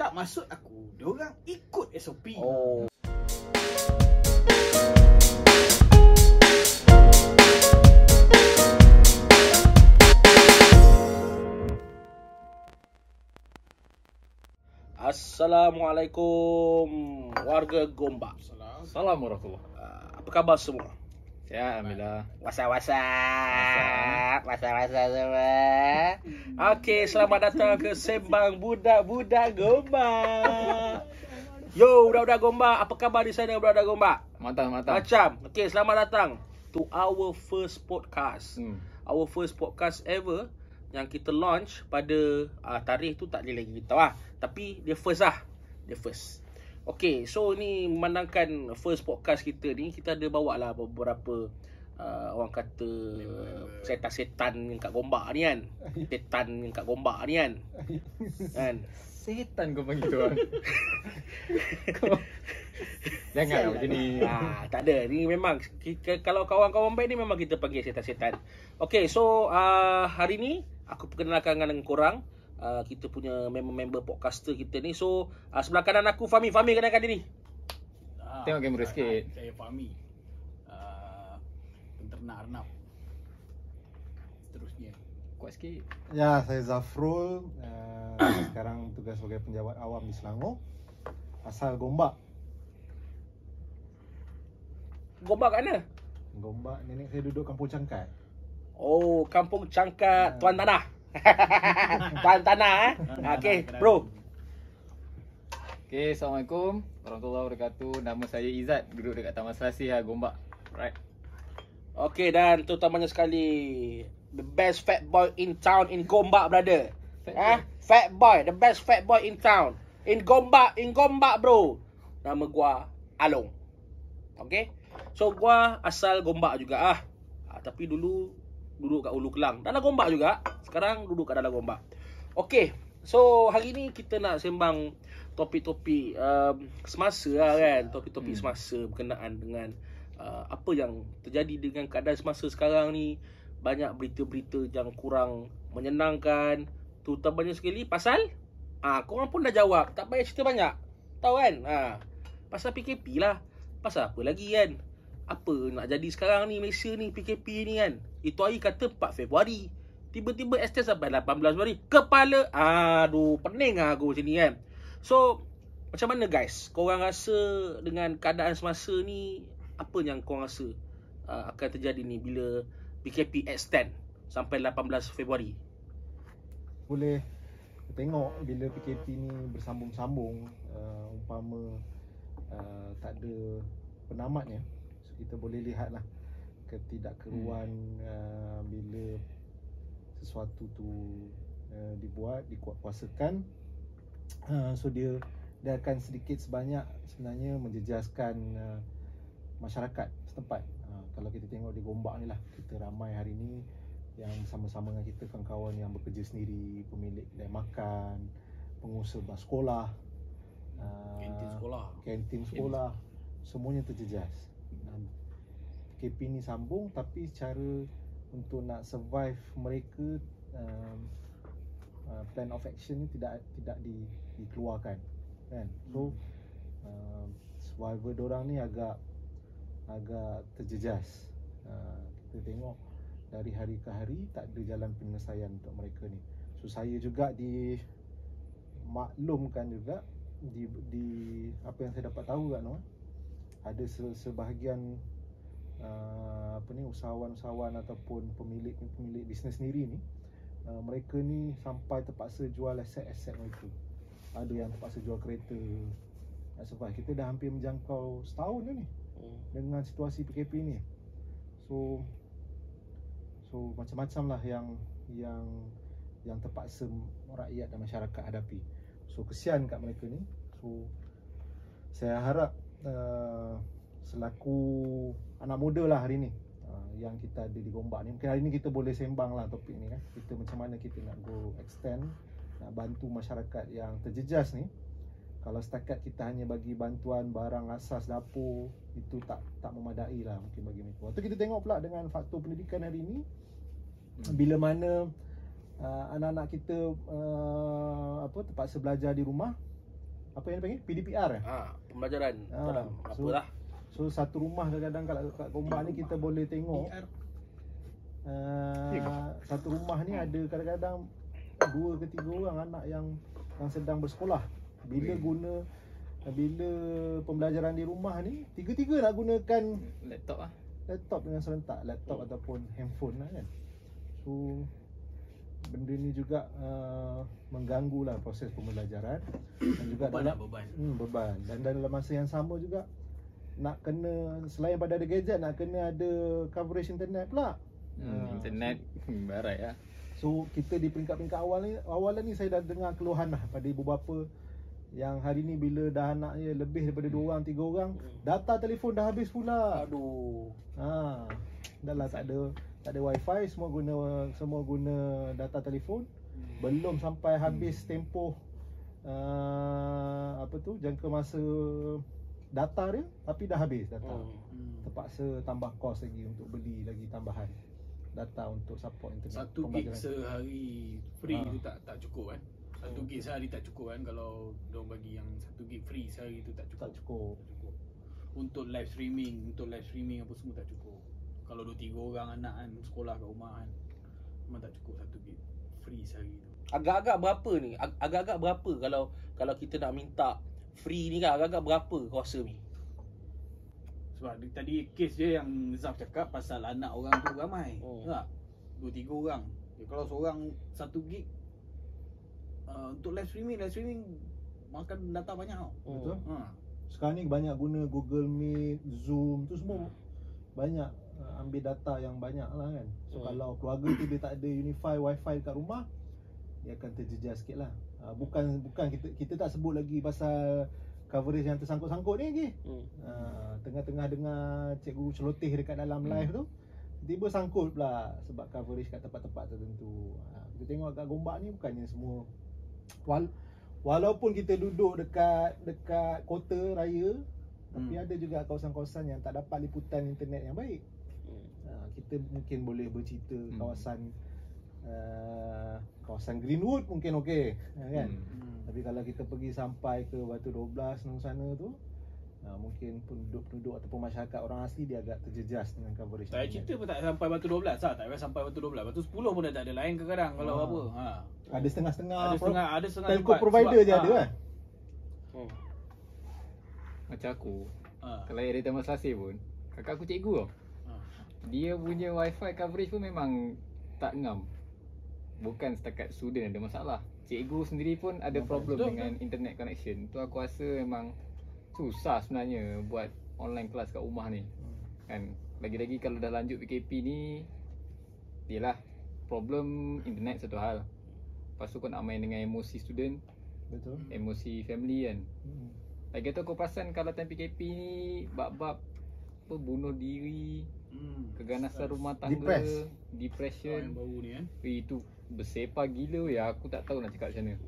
Tak maksud aku. Diorang ikut SOP. Oh. Assalamualaikum warga Gombak. Salam. Assalamualaikum warahmatullahi Uh, apa khabar semua? Ya, Alhamdulillah. Wasa-wasa. Wasa-wasa semua. Okey, selamat datang ke Sembang Budak-Budak Gombak. Yo, budak-budak Gombak. Apa khabar di sana budak-budak Gombak? Mantap, mantap. Macam. Okey, selamat datang to our first podcast. Hmm. Our first podcast ever yang kita launch pada uh, tarikh tu tak boleh lagi kita lah. Tapi dia first lah. Dia first. Okay, so ni memandangkan first podcast kita ni, kita ada bawa lah beberapa uh, orang kata setan-setan yang kat Gombak ni kan. Setan yang kat Gombak ni kan. kan? Setan kau panggil tu orang. Kau- Jangan lah macam ni. Ah, tak ada. Ni memang kita, kalau kawan-kawan baik ni memang kita panggil setan-setan. Okay, so uh, hari ni aku perkenalkan dengan korang. Uh, kita punya member-member podcaster kita ni. So, uh, sebelah kanan aku Fahmi. Fahmi kenalkan diri. Ah, Tengok kamera ah, sikit. ah, Saya Fahmi. Uh, penternak Arnab. Seterusnya. Kuat sikit. Ya, saya Zafrul. Uh, sekarang tugas sebagai penjawat awam di Selangor. Asal Gombak. Gombak kat mana? Gombak, nenek saya duduk kampung Cangkat. Oh, Kampung Cangkat Tuan Tanah. Tuan Tanah eh. Okay, bro. Okay, Assalamualaikum warahmatullahi wabarakatuh. Nama saya Izzat, duduk dekat Taman Selasih lah, Gombak. Right. Okay, dan terutamanya sekali the best fat boy in town in Gombak, brother. Fat Eh, fat boy, the best fat boy in town. In Gombak, in Gombak, bro. Nama gua Along. Okay? So gua asal Gombak juga ah. ah tapi dulu duduk kat Ulu Kelang. Dalam Gombak juga. Sekarang duduk kat dalam Gombak. Okay. So hari ni kita nak sembang topik-topik um, semasa lah kan. Topik-topik Hmm. semasa berkenaan dengan uh, apa yang terjadi dengan keadaan semasa sekarang ni. Banyak berita-berita yang kurang menyenangkan. Terutamanya sekali pasal Ah, korang pun dah jawab. Tak payah cerita banyak. Tahu kan? Ah, pasal PKP lah. Pasal apa lagi kan? Apa nak jadi sekarang ni Malaysia ni PKP ni kan? Itu hari kata 4 Februari. Tiba-tiba extend sampai 18 Februari. Kepala aduh, pening lah aku macam ni kan. So, macam mana guys? Korang rasa dengan keadaan semasa ni apa yang korang rasa uh, akan terjadi ni bila PKP extend sampai 18 Februari? Boleh tengok bila PKP ni bersambung-sambung uh, umpama uh, tak ada penamatnya kita boleh lihatlah ketidakkeruan uh, bila sesuatu tu uh, dibuat dikuatkuasakan uh, so dia dia akan sedikit sebanyak sebenarnya menjejaskan uh, masyarakat setempat uh, kalau kita tengok di Gombak ni lah kita ramai hari ni yang sama-sama dengan kita kawan-kawan yang bekerja sendiri, pemilik kedai makan, pengusaha bas sekolah, uh, Kantin sekolah. kantin sekolah, semuanya terjejas. PKP ni sambung tapi cara untuk nak survive mereka um, uh, plan of action ni tidak tidak di, dikeluarkan kan. So uh, survivor orang ni agak agak terjejas. Uh, kita tengok dari hari ke hari tak ada jalan penyelesaian untuk mereka ni. So saya juga di maklumkan juga di di apa yang saya dapat tahu kat Noah ada se- sebahagian uh, apa ni usahawan-usahawan ataupun pemilik-pemilik bisnes sendiri ni uh, mereka ni sampai terpaksa jual aset-aset mereka. Ada yang terpaksa jual kereta nak survive. Kita dah hampir menjangkau setahun dah ni Hmm. dengan situasi PKP ni. So so macam-macam lah yang yang yang terpaksa rakyat dan masyarakat hadapi. So kesian kat mereka ni. So saya harap uh, selaku anak muda lah hari ni uh, yang kita ada di Gombak ni. Mungkin hari ni kita boleh sembang lah topik ni kan. Kita macam mana kita nak go extend nak bantu masyarakat yang terjejas ni kalau setakat kita hanya bagi bantuan barang asas dapur itu tak tak memadai lah mungkin bagi mereka. Waktu kita tengok pula dengan faktor pendidikan hari ini Hmm. bila mana uh, anak-anak kita uh, apa terpaksa belajar di rumah apa yang dipanggil PDPR eh? Ha, pembelajaran Ah, dalam so- apalah. So satu rumah kadang-kadang kat, kat Gombak ni kita boleh tengok uh, satu rumah ni ada kadang-kadang dua ke tiga orang anak yang yang sedang bersekolah. Bila guna bila pembelajaran di rumah ni tiga-tiga nak gunakan Laptop lah laptop dengan serentak, laptop Hmm. ataupun handphone lah kan. So benda ni juga uh, mengganggu lah proses pembelajaran dan juga Beban dalam lah beban. Hmm, beban. Dan dalam masa yang sama juga nak kena selain pada ada gadget nak kena ada coverage internet pula. hmm, Ah, Internet hmm, Barat lah So kita di peringkat-peringkat awal ni awalan ni saya dah dengar keluhan lah pada ibu bapa yang hari ni bila dah anaknya lebih daripada dua orang, tiga orang, data telefon dah habis pula. Aduh. Ha. Dah lah tak ada tak ada wifi, semua guna semua guna data telefon. Belum sampai habis tempoh uh, apa tu jangka masa data dia tapi dah habis data. Hmm. Hmm. Terpaksa tambah kos lagi untuk beli lagi tambahan data untuk support internet. Satu gig sehari free Ah. tu tak tak cukup kan. Satu Hmm. gig sehari tak cukup kan kalau dong bagi yang satu gig free sehari tu tak cukup. tak cukup. Tak cukup. Untuk live streaming, untuk live streaming apa semua tak cukup. Kalau dua tiga orang anak kan sekolah kat rumah kan memang tak cukup satu gig free sehari tu. Agak-agak berapa ni? Ag- Agak-agak berapa kalau kalau kita nak minta free ni kan agak-agak berapa kau rasa ni? Sebab dia- tadi kes dia yang Zaf cakap pasal anak orang tu ramai. Oh. Tak? Dua tiga orang. Ya, kalau seorang satu gig uh, untuk live streaming, live streaming makan data banyak tau. Betul? Ha. Sekarang ni banyak guna Google Meet, Zoom tu semua banyak uh, ambil data yang banyak lah kan. So Hmm. kalau keluarga tu dia tak ada unify wifi dekat rumah, dia akan terjejas sikit lah. Uh, bukan bukan kita kita tak sebut lagi pasal coverage yang tersangkut-sangkut ni lagi. Hmm. Uh, tengah-tengah dengar cikgu celoteh dekat dalam Hmm. live tu tiba sangkut pula sebab coverage kat tempat-tempat tertentu. Uh, kita tengok kat Gombak ni bukannya semua wal, walaupun kita duduk dekat dekat kota raya tapi Hmm. ada juga kawasan-kawasan yang tak dapat liputan internet yang baik. Hmm. Uh, kita mungkin boleh bercerita Hmm. kawasan uh, kawasan Greenwood mungkin okey uh, kan. Hmm. Hmm. Tapi kalau kita pergi sampai ke Batu 12 nang sana tu uh, mungkin penduduk-penduduk ataupun masyarakat orang asli dia agak terjejas dengan coverage. Tak internet. cerita pun tak sampai batu 12 lah. Tak payah sampai batu 12. Batu 10 pun dah tak ada lain kadang-kadang kalau Ah. apa. Ha. Ada setengah-setengah Ada pro- setengah ada setengah telco tempat provider sebab- je ada ha. kan. Hmm. Macam aku Ha. Kalau hari Taman Selasih pun Kakak aku cikgu tau Ha. Dia punya wifi coverage pun memang Tak ngam Bukan setakat student ada masalah Cikgu sendiri pun ada problem betul. dengan internet connection Tu aku rasa memang Susah sebenarnya buat online kelas kat rumah ni Kan Lagi-lagi kalau dah lanjut PKP ni Yelah Problem internet satu hal Lepas tu kau nak main dengan emosi student Betul. Emosi family kan Hmm. Lagi tu kau perasan kalau time PKP ni Bab-bab apa, Bunuh diri Hmm. Keganasan rumah tangga Depress. Oh, yang Depression baru ni kan. Eh, Itu bersepah gila ya Aku tak tahu nak cakap macam mana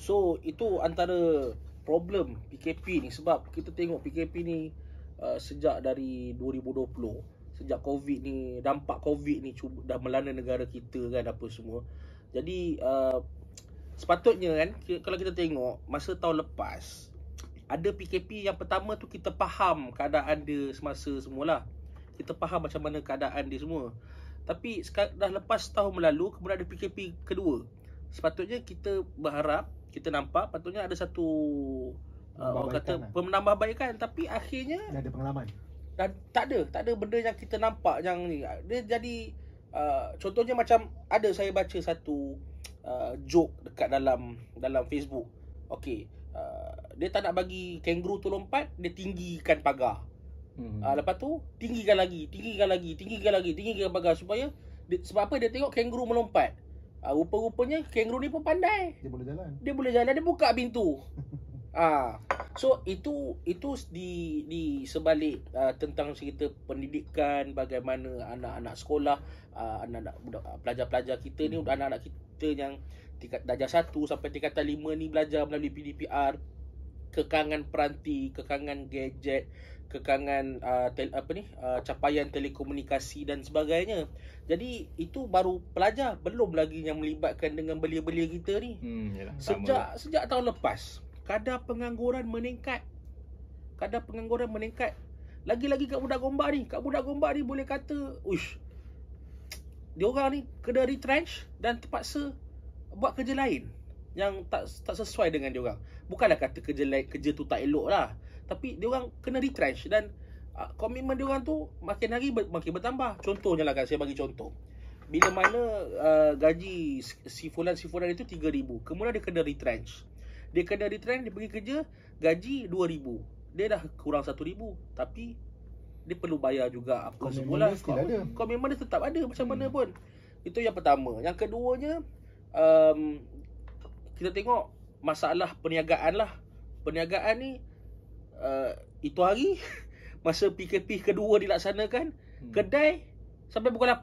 So itu antara problem PKP ni sebab kita tengok PKP ni uh, sejak dari 2020 sejak COVID ni dampak COVID ni cuba dah melanda negara kita kan apa semua. Jadi uh, sepatutnya kan kalau kita tengok masa tahun lepas ada PKP yang pertama tu kita faham keadaan dia semasa semualah. Kita faham macam mana keadaan dia semua. Tapi dah lepas tahun berlalu kemudian ada PKP kedua. Sepatutnya kita berharap kita nampak patutnya ada satu uh, orang kata lah. penambahbaikan tapi akhirnya Dia ada pengalaman. dan tak ada tak ada benda yang kita nampak yang ni dia jadi uh, contohnya macam ada saya baca satu uh, joke dekat dalam dalam Facebook okey uh, dia tak nak bagi kangaroo tu lompat dia tinggikan pagar hmm. uh, lepas tu tinggikan lagi tinggikan lagi tinggikan lagi tinggikan pagar supaya dia, sebab apa dia tengok kangaroo melompat. Uh, rupa-rupanya kangaroo ni pun pandai. Dia boleh jalan. dia boleh jalan dia buka pintu. Ah so itu itu di di sebalik uh, tentang cerita pendidikan bagaimana anak-anak sekolah uh, anak-anak budak uh, pelajar-pelajar kita ni anak-anak kita yang tingkat darjah 1 sampai tingkatan 5 ni belajar melalui PDPR kekangan peranti kekangan gadget kekangan uh, tel, apa ni uh, capaian telekomunikasi dan sebagainya. Jadi itu baru pelajar belum lagi yang melibatkan dengan belia-belia kita ni. Hmm, yalah. sama Sejak sejak tahun lepas kadar pengangguran meningkat. Kadar pengangguran meningkat. Lagi-lagi kat budak gombak ni, kat budak gombak ni boleh kata, uish. Dia orang ni kena retrench dan terpaksa buat kerja lain yang tak tak sesuai dengan dia orang. Bukanlah kata kerja lain kerja tu tak elok lah. Tapi dia orang kena retrench dan uh, komitmen dia orang tu makin hari ber, makin bertambah. Contohnya lah kan saya bagi contoh. Bila mana uh, gaji si fulan si fulan itu 3000, kemudian dia kena retrench. Dia kena retrench, dia pergi kerja, gaji 2000. Dia dah kurang 1000, tapi dia perlu bayar juga apa ada. Komitmen dia tetap ada macam Hmm. mana pun. Itu yang pertama. Yang keduanya um, kita tengok masalah perniagaan lah. Perniagaan ni uh, itu hari masa PKP kedua dilaksanakan, Hmm. kedai sampai pukul 8.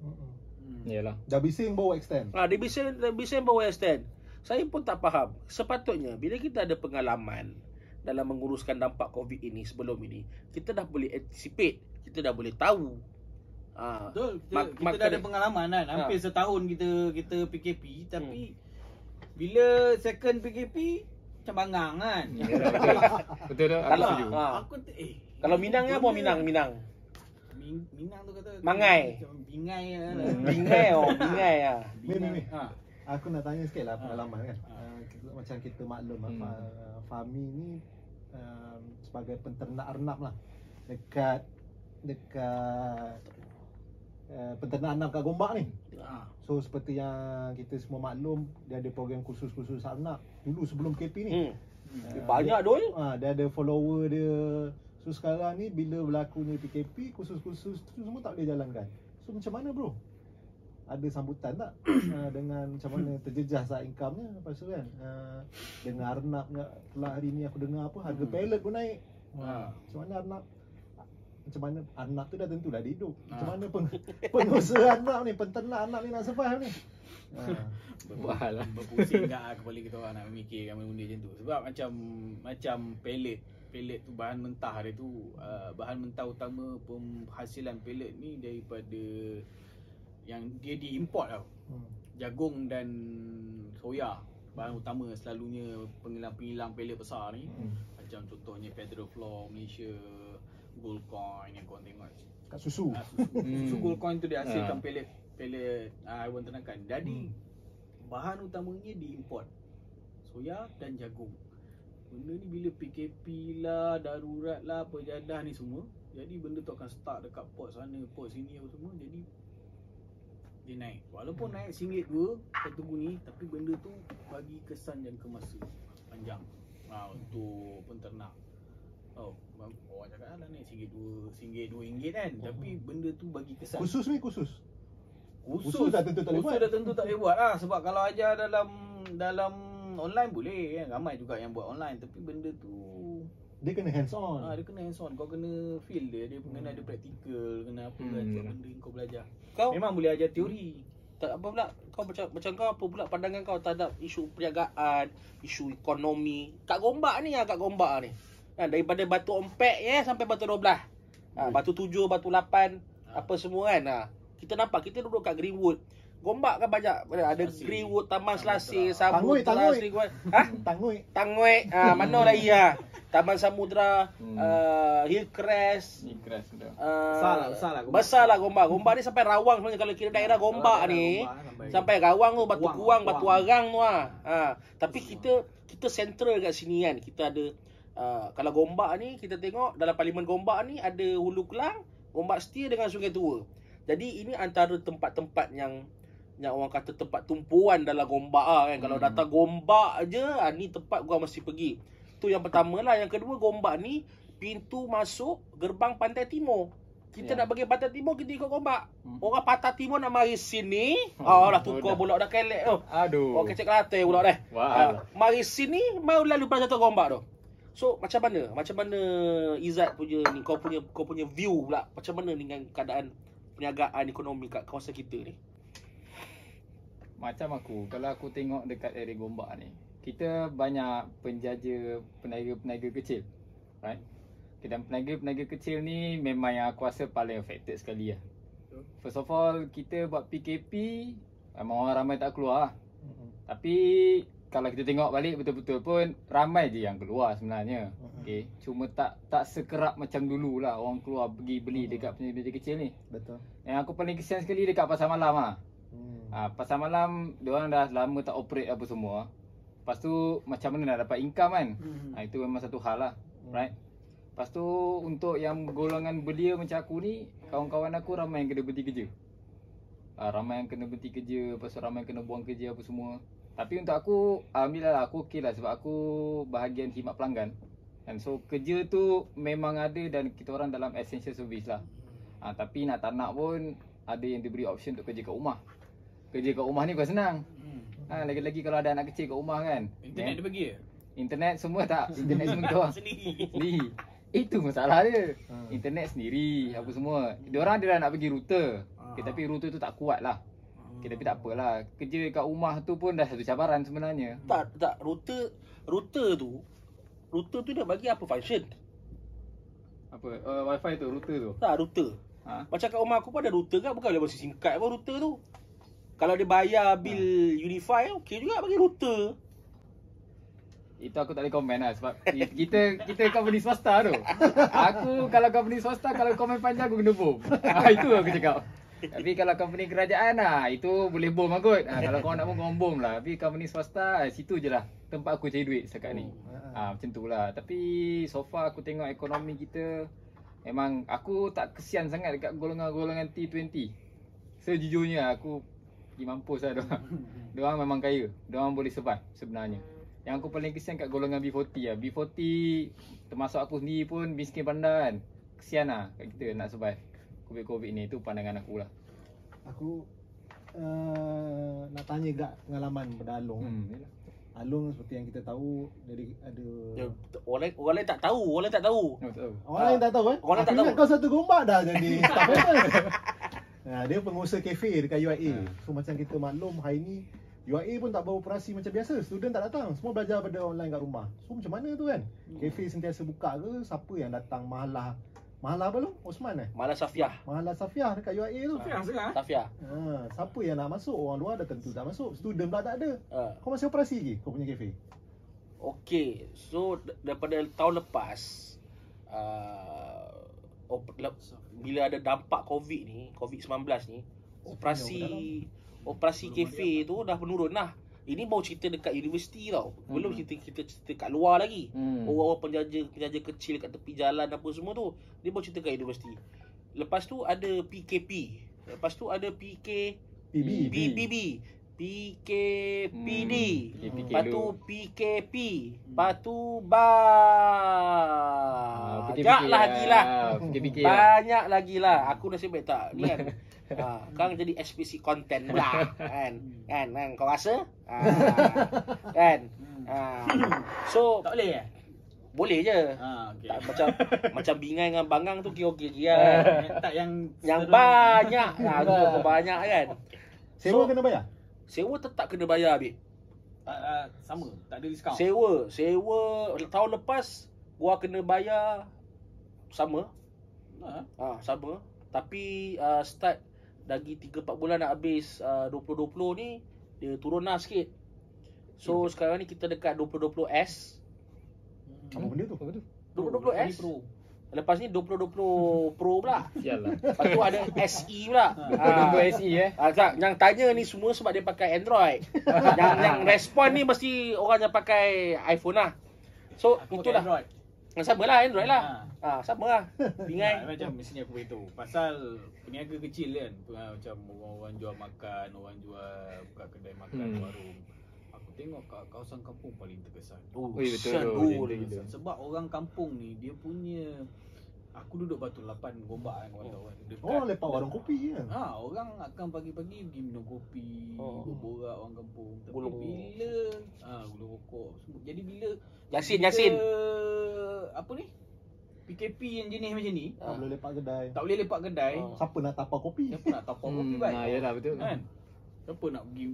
Mm-mm. Hmm. Yalah. Dah bising bawa extend. Ha, dia bisa dia bisa bawa stand. Saya pun tak faham. Sepatutnya bila kita ada pengalaman dalam menguruskan dampak COVID ini sebelum ini, kita dah boleh anticipate, kita dah boleh tahu. Ha, Betul. Kita, Mak- kita mak- dah ada pengalaman kan. Hampir Ha. setahun kita kita PKP tapi bila second PKP macam bangang kan. Yalah, betul. Dah. Aku Kalau- setuju. ha. Aku eh Kalau Minang apa Minang? Minang. Min- Minang tu kata Mangai. macam bingai lah. Bingai oh, bingai ah. Ni, ni, ni. Ha. Aku nak tanya sikit lah Ha. pengalaman kan. Ha. Uh, kita, macam kita maklum Hmm. uh, Fahmi ni um, sebagai penternak arnab lah. Dekat dekat uh, penternak arnab kat Gombak ni. Ha. So seperti yang kita semua maklum dia ada program khusus-khusus arnab dulu sebelum KP ni. Hmm. Uh, Banyak dul. Ah, dia ada follower dia. So sekarang ni bila berlakunya PKP, khusus-khusus tu semua tak boleh jalankan. So macam mana bro? Ada sambutan tak uh, dengan macam mana terjejas tak income-nya lepas tu kan? Uh, dengan Arnab pula hari ni aku dengar apa harga Hmm. pellet pun naik. Ha. Uh, macam mana Arnab macam mana Arnab tu dah tentulah dia hidup. Macam Ah. mana peng, pengusaha Arnab ni, penternak Arnab ni nak survive ni? Uh, Mahal lah. Berpusing kat kepala kita orang nak memikirkan benda-benda macam tu. Sebab macam macam pellet pellet tu bahan mentah dia tu uh, bahan mentah utama penghasilan pellet ni daripada yang dia diimport tau. hmm. Jagung dan soya bahan utama selalunya penghilang-penghilang pellet besar ni. Hmm. Macam contohnya Pedro Floor Malaysia, Gold Coin yang kau tengok. Kat susu. Ah, susu, Hmm. susu Gold Coin tu dia hasilkan Ah. pellet pellet ah, haiwan ternakan. Jadi Hmm. bahan utamanya diimport. Soya dan jagung. Benda ni bila PKP lah, darurat lah, pejadah ni semua. Jadi benda tu akan start dekat port sana, port sini apa semua. Jadi dia naik. Walaupun Hmm. naik RM1.2 satu bunyi, tapi benda tu bagi kesan jangka masa panjang. Ha, untuk penternak. Oh, bang- orang cakap lah naik RM1.2, RM1.2 kan. Hmm. Tapi benda tu bagi kesan. Khusus ni khusus. Khusus, Khusus dah tentu tak boleh khusus buat. dah tentu tak boleh buat lah Sebab kalau ajar dalam dalam online boleh kan Ramai juga yang buat online Tapi benda tu Dia kena hands on. ah, Dia kena hands on Kau kena feel dia Dia kena Hmm. ada practical Kena apa Hmm, kan Sebab benda yang kau belajar Kau Memang boleh ajar teori tak apa pula kau macam macam kau apa pula pandangan kau terhadap isu perniagaan, isu ekonomi. Kat Gombak ni ah kat Gombak ni. Kan daripada Batu Ompek ya sampai Batu 12. Ha, Hmm. Batu 7, Batu 8, Ah. apa semua kan. Ha. Kita nampak kita duduk kat Greenwood. Gombak kan banyak ada Selasih. Greenwood, Taman Terang. Samudra, Tangui, tangui. Ha? Tangui. Tangui, ah mana lagi ah? Taman Samudra, Hmm. uh, Hillcrest, betul. Uh, Besar lah, besar lah Gombak. Besar lah Gombak. Gombak ni sampai Rawang sebenarnya kalau kira daerah Gombak Kalau ni. Gombak sampai- Rawang tu, Batu Kuang, Batu. Arang tu lah. Ha. Tapi kita kita central kat sini kan. Kita ada uh, kalau Gombak ni kita tengok dalam parlimen Gombak ni ada Hulu Kelang, Gombak Setia dengan Sungai Tua. Jadi ini antara tempat-tempat yang yang orang kata tempat tumpuan dalam Gombak lah kan. Kalau Hmm. datang Gombak je, ah, ni tempat gua mesti pergi. Tu yang pertama lah. Yang kedua Gombak ni pintu masuk gerbang Pantai Timur. Kita Ya. nak pergi Pantai Timur kita ikut Gombak. Hmm. Orang Pantai Timur nak mari sini. Oh, Oh, dah tukar bulak dah kelek tu. Aduh. Oh, kecek kelate pula dah. Wah. Ah, mari sini mau lalu satu Gombak tu. So macam mana? Macam mana Izzat punya ni kau punya kau punya view pula macam mana dengan keadaan perniagaan ekonomi kat kawasan kita ni? Macam aku, kalau aku tengok dekat area Gombak ni, kita banyak penjaja peniaga-peniaga kecil. Right? Dan peniaga-peniaga kecil ni memang yang aku rasa paling affected sekali lah. Betul. First of all, kita buat PKP, memang orang ramai tak keluar lah. Mm-mm. Tapi kalau kita tengok balik betul-betul pun ramai je yang keluar sebenarnya. Mhm. Okay. Cuma tak tak sekerap macam dulu lah orang keluar pergi beli dekat peniaga kecil ni. Betul. Yang aku paling kesian sekali dekat pasar malam ah. Hmm. Ha, pasar malam diorang dah lama tak operate apa semua. Lepas tu macam mana nak dapat income kan? Hmm. Ha, itu memang satu hal lah. Hmm. Right? Lepas tu untuk yang golongan belia macam aku ni, kawan-kawan aku ramai yang kena berhenti kerja. Ah, ramai yang kena berhenti kerja, lepas tu ramai yang kena buang kerja apa semua. Tapi untuk aku, Alhamdulillah lah, aku okey lah sebab aku bahagian khidmat pelanggan. And so kerja tu memang ada dan kita orang dalam essential service lah. Ha, tapi nak tak nak pun ada yang diberi option untuk kerja kat rumah. Kerja kat rumah ni bukan senang. Hmm. Ha, lagi-lagi kalau ada anak kecil kat rumah kan. Internet Kan? dia bagi ke? Internet semua tak. Internet semua kita orang. Sendiri. Sendiri. Itu masalah dia. Ha. Internet sendiri apa semua. Dia orang dia dah nak bagi router. Okay, Ah. tapi router tu tak kuat lah. Okay, tapi tak apalah. Kerja kat rumah tu pun dah satu cabaran sebenarnya. Tak, tak. Router, router tu, router tu dia bagi apa function? Apa? Uh, wifi tu, router tu. Tak, router. Ha? Macam kat rumah aku pun ada router kan, bukan boleh bagi SIM card pun router tu. Kalau dia bayar bil Unify, okey juga bagi router. Itu aku tak boleh komen lah sebab ki- kita kita company swasta tu. Aku kalau company swasta kalau komen panjang aku kena bom. Ha, itu aku cakap. Tapi kalau company kerajaan lah itu boleh bom lah kot. Ha, kalau kau nak bom kau bom lah. Tapi company swasta situ je lah tempat aku cari duit setakat ni. Ha, macam tu lah. Tapi so far aku tengok ekonomi kita memang aku tak kesian sangat dekat golongan-golongan T20. Sejujurnya aku pergi mampus lah diorang. Diorang memang kaya. Diorang boleh survive sebenarnya. Yang aku paling kesian kat golongan B40 lah. B40 termasuk aku sendiri pun miskin bandar kan. Kesian lah kat kita nak survive. Covid-Covid ni tu pandangan aku lah. Aku uh, nak tanya gak pengalaman pada Along. Hmm. Along seperti yang kita tahu dari ada Ya, orang lain, orang lain tak tahu, orang lain tak tahu. Oh, tak tahu. Orang lain tak tahu kan? Orang lain tak tahu. kau satu gombak dah jadi staff member. Nah, dia pengusaha kafe dekat UIA. Ha. So macam kita maklum hari ni UIA pun tak beroperasi macam biasa. Student tak datang. Semua belajar pada online kat rumah. So macam mana tu kan? Kafe sentiasa buka ke? Siapa yang datang mahalah? Mahalah apa lu? Osman eh? Malah Safiah. Mahalah Safiah dekat UIA tu. Fiah sekarang. Safiah. Ha, siapa yang nak masuk? Orang luar dah tentu tak masuk. Student pula tak ada. Uh, Kau masih operasi lagi kau punya kafe? Okey, so daripada tahun lepas uh, op, lep, bila ada dampak COVID ni, COVID-19 ni, operasi operasi kafe tu dah menurun lah. Ini baru cerita dekat universiti tau. Belum Hmm. cerita kita cerita kat luar lagi. Hmm. Orang-orang penjaja penjaja kecil kat tepi jalan apa semua tu, dia baru cerita kat universiti. Lepas tu ada PKP. Lepas tu ada PK PB. PB. PBB. PKPD. Hmm. Lepas tu PKP. Lepas tu Ah, banyak fikir-fikir lagi lah. Lah. Banyak lagi lah. Aku nasib baik tak. Ni kan. Ha, kan jadi explicit content pula. Kan? Kan? kan? Kau rasa? Ha, kan? Ha. So, Tak boleh eh? boleh je. Ha, okey. Tak, macam macam bingai dengan bangang tu kira okey je kan. Eh, tak yang Yang banyak. Ha, banyak kan. Sewa So- kena bayar? Sewa tetap kena bayar, Bib. Ah, ah, sama, tak ada diskaun. Sewa, sewa tahun lepas gua kena bayar sama. Ha. Ha, sama. Tapi uh, start lagi 3 4 bulan nak habis uh, 2020 ni dia turun lah sikit. So sekarang ni kita dekat 2020S. Apa benda tu? Apa tu? 2020S. Pro. Lepas ni 2020 Pro pula. Lah. Lepas tu ada SE pula. Ha. Tunggu SE eh. Ah, tak, yang tanya ni semua sebab dia pakai Android. yang yang respon ni mesti orang yang pakai iPhone lah. So Aku itulah. Android. Yang sama lah Android lah. Ha. Ah, sama lah. Bingai. macam mestinya aku beritahu Pasal peniaga kecil kan ah, Macam orang-orang jual makan Orang jual buka kedai makan, Hmm. warung tengok kat kawasan kampung paling terkesan Oh, Ui, betul betul. Terkesan. Sebab orang kampung ni Dia punya Aku duduk Batu Lapan Gombak kan kau tahu kan Dekat Oh, lepak warung kopi kan? Ha, orang akan pagi-pagi pergi minum kopi, Oh. berborak orang kampung. Tapi Gulung. bila ha, gulung rokok. semua. Jadi bila Yasin, bila, Yasin. Apa ni? PKP yang jenis macam ni, Tak boleh lepak kedai. tak boleh lepak kedai. Oh. Siapa nak tapau kopi? Siapa nak tapau kopi Hmm, baik? nah, yalah betul. Kan? Siapa nak pergi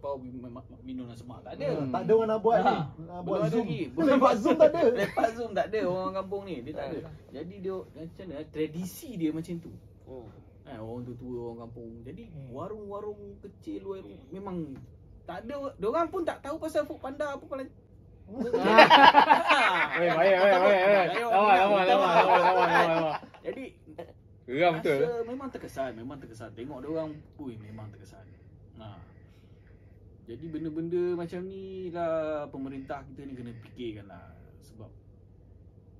eh, memang minum nasi semak. Tak ada. Hmm, tak ada orang nak buat Ha, ni. Nak buat belum ada Zoom. lagi. Lepas Zoom tak ada. Lepas Zoom tak ada orang kampung ni. Dia tak ada. Jadi dia macam mana tradisi dia macam tu. Hmm. Ha, orang tua-tua orang kampung. Jadi Hmm. warung-warung kecil warung memang tak ada orang pun tak tahu pasal food panda apa pala. Weh, baik, baik, baik, baik. Lawan, lawan, lawan, lawan, lawan, lawan. Jadi Geram betul. memang terkesan, memang terkesan. Tengok dia orang, ui memang terkesan. Nah. Jadi benda-benda macam ni lah pemerintah kita ni kena fikirkan lah sebab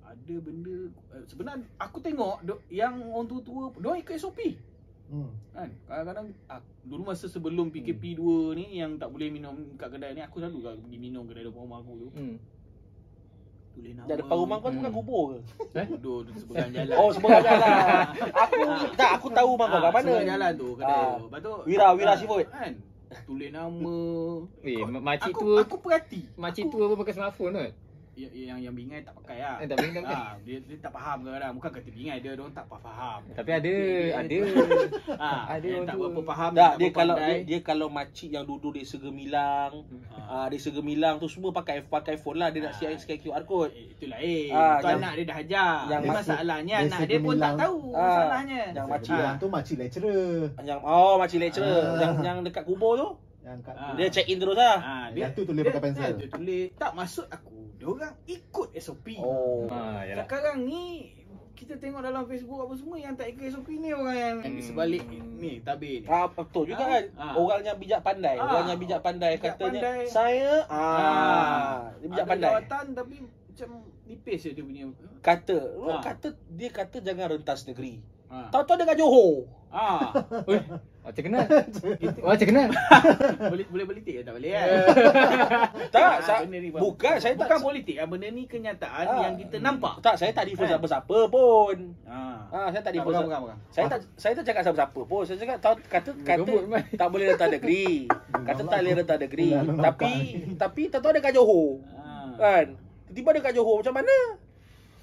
ada benda eh, sebenarnya aku tengok yang orang tua-tua dia ikut SOP Hmm. kan kadang-kadang ah, dulu masa sebelum PKP 2 ni yang tak boleh minum kat kedai ni aku selalu kan pergi minum kedai depan rumah aku tu Hmm. tulis nama Dah depan rumah kau tu bukan Hmm. kubur ke? duduk di seberang jalan Oh, seberang jalan. Aku tak aku tahu rumah kau kat mana. seberang jalan tu kedai Ah. tu lepas tu Wira, Wira ah, Seafood. kan tulis nama Eh, Kau- makcik aku, tua aku perhati Makcik aku, tua pun pakai smartphone kot. Yang, yang, yang bingai tak pakai lah Eh, tak bingai tak pakai. Ah, dia, dia tak faham kadang-kadang bukan kata bingai dia orang tak faham Tapi ada, ada. ah, Ada yang orang tak berapa faham Tak, tak dia berapa kalau dia, dia kalau makcik yang duduk di segemilang, Ah. ah di segemilang tu semua pakai pakai phone lah dia nak Ah. scan scan QR code. Eh, Itu lain. Ah, tu yang- anak dia dah ajar. yang maksud- masalahnya dia anak dia pun tak tahu Ah, masalahnya. yang makcik Yang lah. tu makcik lecturer. Yang oh makcik lecturer Ah. yang yang dekat kubur tu. Yang kat Ah. Dia check in terus lah. Ah, Yang tu tulis pakai pensel. Dia, dia tulis tak maksud aku. Dia orang ikut SOP. Oh. Ha, yalah. Sekarang ni kita tengok dalam Facebook apa semua yang tak ikut SOP ni orang yang Hmm. di sebalik ni tabir ni. Ah betul juga Ah. kan. Ah. Orang yang bijak pandai, Ah. orang yang bijak pandai Bijak katanya pandai. saya ah, dia bijak ada pandai. jawatan tapi macam nipis je dia punya. Kata, Ah. kata dia kata jangan rentas negeri. Ha. Tahu-tahu dekat Johor. Ah. Macam kenal. Oh, macam kenal. boleh boleh politik ke tak boleh kan? Tak, Ah, sa- benda ni, bukan saya tak Bukan politik ah benda ni kenyataan Ah. yang kita nampak. Tak, saya tak defend Kan? siapa-siapa pun. Ha. Ah, saya tak Tak, defend. bukan, siapa- bukan, bukan. Saya tak saya tak cakap siapa-siapa pun. Saya cakap tahu kata kata tak boleh rentas negeri. Kata tak boleh rentas negeri. Tapi tapi tak tahu dekat Johor. Ha. Kan? Tiba-tiba dekat Johor macam mana?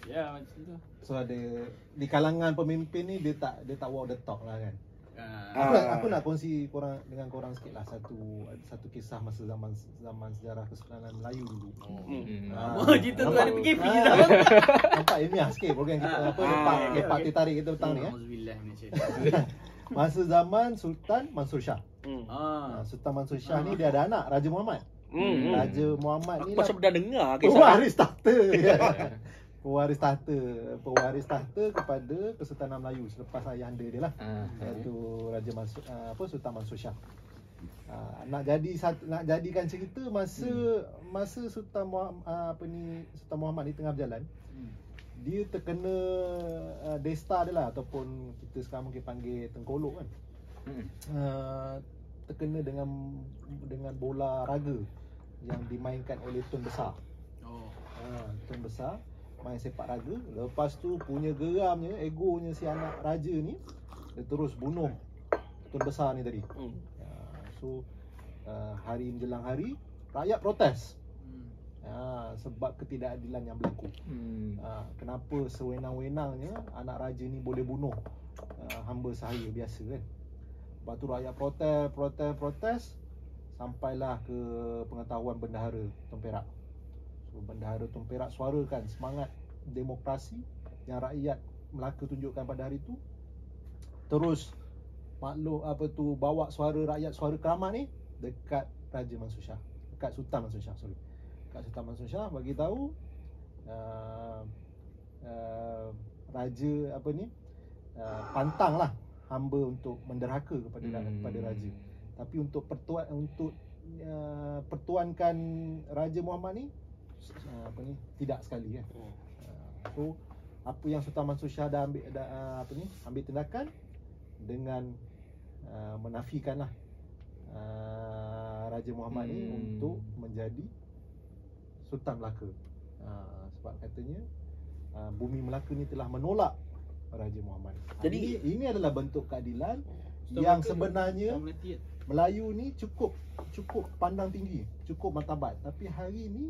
Ya macam tu. So ada di kalangan pemimpin ni dia tak dia tak walk the talk lah kan. Aku, Ah. nak, aku nak kongsi korang dengan korang sikit lah satu satu kisah masa zaman zaman sejarah Kesultanan Melayu dulu. Hmm. Ah. Oh, cerita tu ada PKP Ah. tau. Nampak ilmiah sikit program kita Ah. apa Ah. lepak lepak teh tarik kita petang ni eh. Masa zaman Sultan Mansur Shah. Hmm. Ah. Ah, Sultan Mansur Shah ni dia ada anak Raja Muhammad. Hmm. Raja Muhammad ni Aku macam lah pernah dengar kisah. pewaris tahta. pewaris tahta, pewaris tahta kepada Kesultanan Melayu selepas ayahanda dia lah. Ah. iaitu Raja Mansur uh, apa Sultan Mansur Shah. Uh, nak jadi nak jadikan cerita masa hmm. masa Sultan Muhammad, uh, apa ni Sultan Muhammad ni tengah berjalan Hmm. dia terkena uh, desta dia lah ataupun kita sekarang mungkin panggil tengkolok kan. Hmm. Uh, terkena dengan dengan bola raga yang dimainkan oleh Tun Besar. Oh. Ha, Tun Besar main sepak raga. Lepas tu punya geramnya, egonya si anak raja ni dia terus bunuh Tun Besar ni tadi. Hmm. Ha, so uh, hari menjelang hari rakyat protes. Hmm. Ha, sebab ketidakadilan yang berlaku. Hmm. Ha, kenapa sewenang-wenangnya anak raja ni boleh bunuh uh, hamba sahaya biasa kan. Lepas tu rakyat protes, protes, protes sampailah ke pengetahuan bendahara Tun Perak. Bendahara Tun Perak suarakan semangat demokrasi yang rakyat Melaka tunjukkan pada hari itu. Terus maklum apa tu bawa suara rakyat suara keramat ni dekat Raja Mansur Shah, dekat Sultan Mansur Shah, sorry. Dekat Sultan Mansur Shah bagi tahu uh, uh, raja apa ni uh, pantanglah hamba untuk menderhaka kepada Hmm. kepada raja. Tapi untuk pertuan untuk uh, pertuankan Raja Muhammad ni uh, apa ni tidak sekali kan. Uh, so apa yang Sultan Mansur Shah dah ambil dah, uh, apa ni ambil tindakan dengan uh, menafikanlah uh, Raja Muhammad ni Hmm. untuk menjadi Sultan Melaka. Uh, sebab katanya uh, bumi Melaka ni telah menolak Raja Muhammad. Jadi- ini, ini adalah bentuk keadilan Sultan yang Melaka- sebenarnya? Melayu ni cukup cukup pandang tinggi, cukup martabat. Tapi hari ni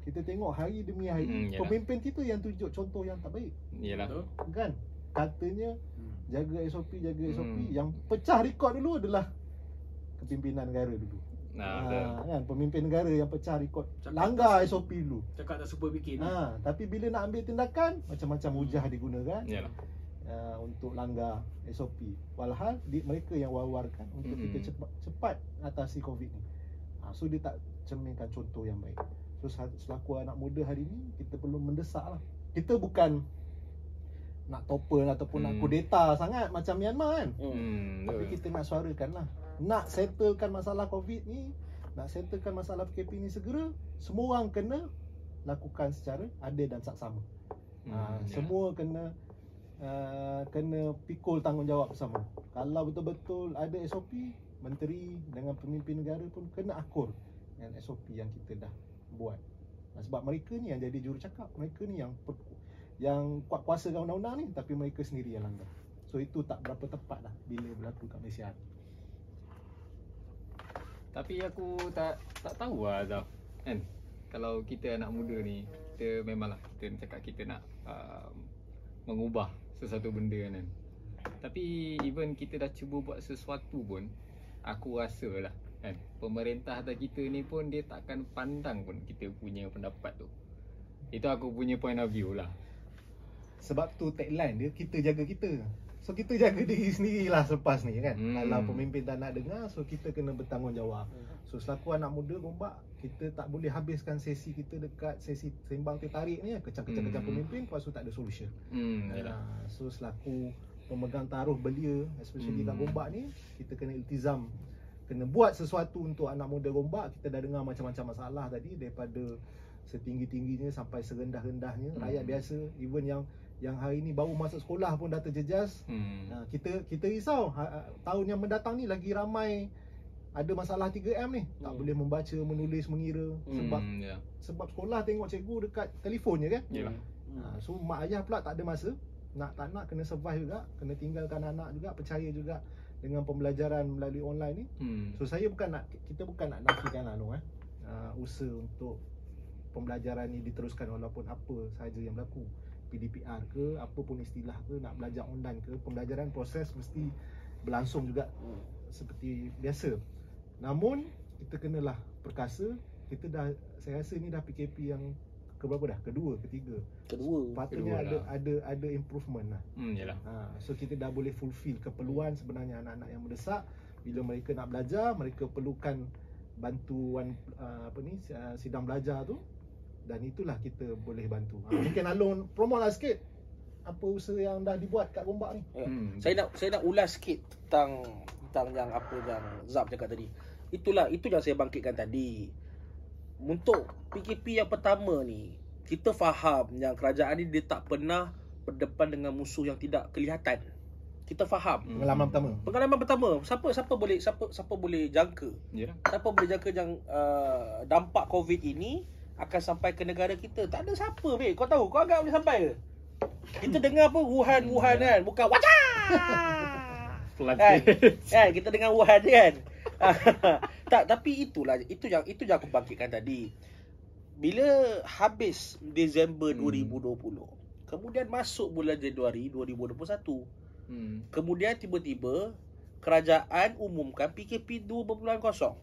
kita tengok hari demi hari Hmm, yalah. pemimpin kita yang tunjuk contoh yang tak baik, Yalah. Betul? kan? Katanya Hmm. jaga SOP, jaga SOP. Hmm. Yang pecah rekod dulu adalah kepimpinan negara dulu. Nah, ha, kan pemimpin negara yang pecah rekod Cakap langgar tu- SOP dulu. Cakap tak super bikin. Ha, tapi bila nak ambil tindakan macam-macam hujah digunakan Yalah. uh, untuk langgar SOP. Walhal di, mereka yang war-warkan untuk Mm-mm. kita cepat cepat atasi COVID ni. Ha, so dia tak cerminkan contoh yang baik. So sel- selaku anak muda hari ni kita perlu mendesak lah. Kita bukan nak topple ataupun nak Hmm. kudeta sangat macam Myanmar kan. Hmm. Hmm, Tapi betul. kita nak suarakan lah Nak settlekan masalah COVID ni Nak settlekan masalah PKP ni segera Semua orang kena Lakukan secara adil dan saksama Hmm, ha, yalah. Semua kena uh, Kena pikul tanggungjawab bersama Kalau betul-betul ada SOP Menteri dengan pemimpin negara pun Kena akur Dengan SOP yang kita dah buat. Sebab mereka ni yang jadi jurucakap Mereka ni yang per, yang kuat kuasakan undang-undang ni Tapi mereka sendiri yang langgar. So itu tak berapa tepat lah Bila berlaku kat Malaysia. Tapi aku tak tak tahu lah Zaf Kan Kalau kita anak muda ni Kita memanglah Kita cakap kita nak um, Mengubah sesuatu benda kan. Tapi even kita dah cuba buat sesuatu pun Aku rasa lah kan Pemerintah atas kita ni pun Dia takkan pandang pun Kita punya pendapat tu Itu aku punya point of view lah Sebab tu tagline dia kita jaga kita. So kita jaga diri sendirilah selepas ni kan. Hmm. Kalau pemimpin tak nak dengar so kita kena bertanggungjawab. So selaku anak muda gombak kita tak boleh habiskan sesi kita dekat sesi sembang teh tarik ni kecam-kecam-kecam Hmm. pemimpin lepas tu tak ada solution. Hmm. Uh, so selaku pemegang taruh belia especially Hmm. kat gombak ni kita kena iltizam kena buat sesuatu untuk anak muda gombak kita dah dengar macam-macam masalah tadi daripada setinggi-tingginya sampai serendah-rendahnya Hmm. rakyat biasa even yang yang hari ni baru masuk sekolah pun dah terjejas Hmm. Ha, kita kita risau ha, ha, tahun yang mendatang ni lagi ramai ada masalah 3M ni tak Hmm. boleh membaca menulis mengira sebab Hmm, ya. sebab sekolah tengok cikgu dekat telefon je kan Yalah. ha, so mak ayah pula tak ada masa nak tak nak kena survive juga kena tinggalkan anak juga percaya juga dengan pembelajaran melalui online ni Hmm. so saya bukan nak kita bukan nak nafikan anu eh. Uh, usaha untuk pembelajaran ni diteruskan walaupun apa sahaja yang berlaku. PDPR ke apa pun istilah ke nak belajar online ke pembelajaran proses mesti berlangsung juga seperti biasa. Namun kita kenalah perkasa. Kita dah saya rasa ni dah PKP yang ke berapa dah kedua ketiga Kedua. patutnya Kedua ada lah. ada ada improvement lah Hmm, yalah. Ha, so kita dah boleh fulfill keperluan sebenarnya anak-anak yang mendesak bila mereka nak belajar mereka perlukan bantuan uh, apa ni uh, sidang belajar tu dan itulah kita boleh bantu. Ha, mungkin Alun promote lah sikit apa usaha yang dah dibuat kat Gombak ni. Ya. Hmm. Saya nak saya nak ulas sikit tentang tentang yang apa yang Zab cakap tadi. Itulah itu yang saya bangkitkan tadi. Untuk PKP yang pertama ni, kita faham yang kerajaan ni dia tak pernah berdepan dengan musuh yang tidak kelihatan. Kita faham. Hmm. Pengalaman pertama. Pengalaman pertama, siapa siapa boleh siapa siapa boleh jangka? Yalah. Siapa boleh jangka yang uh, dampak COVID ini akan sampai ke negara kita? Tak ada siapa, babe. Kau tahu, kau agak boleh sampai ke? Kita dengar apa Wuhan Wuhan kan, bukan Wacah. Kan? kan kita dengan Wuhan je kan. tak tapi itulah itu yang itu yang aku bangkitkan tadi. Bila habis Disember Hmm. 2020, kemudian masuk bulan Januari 2021. Hmm. Kemudian tiba-tiba kerajaan umumkan PKP 2.0.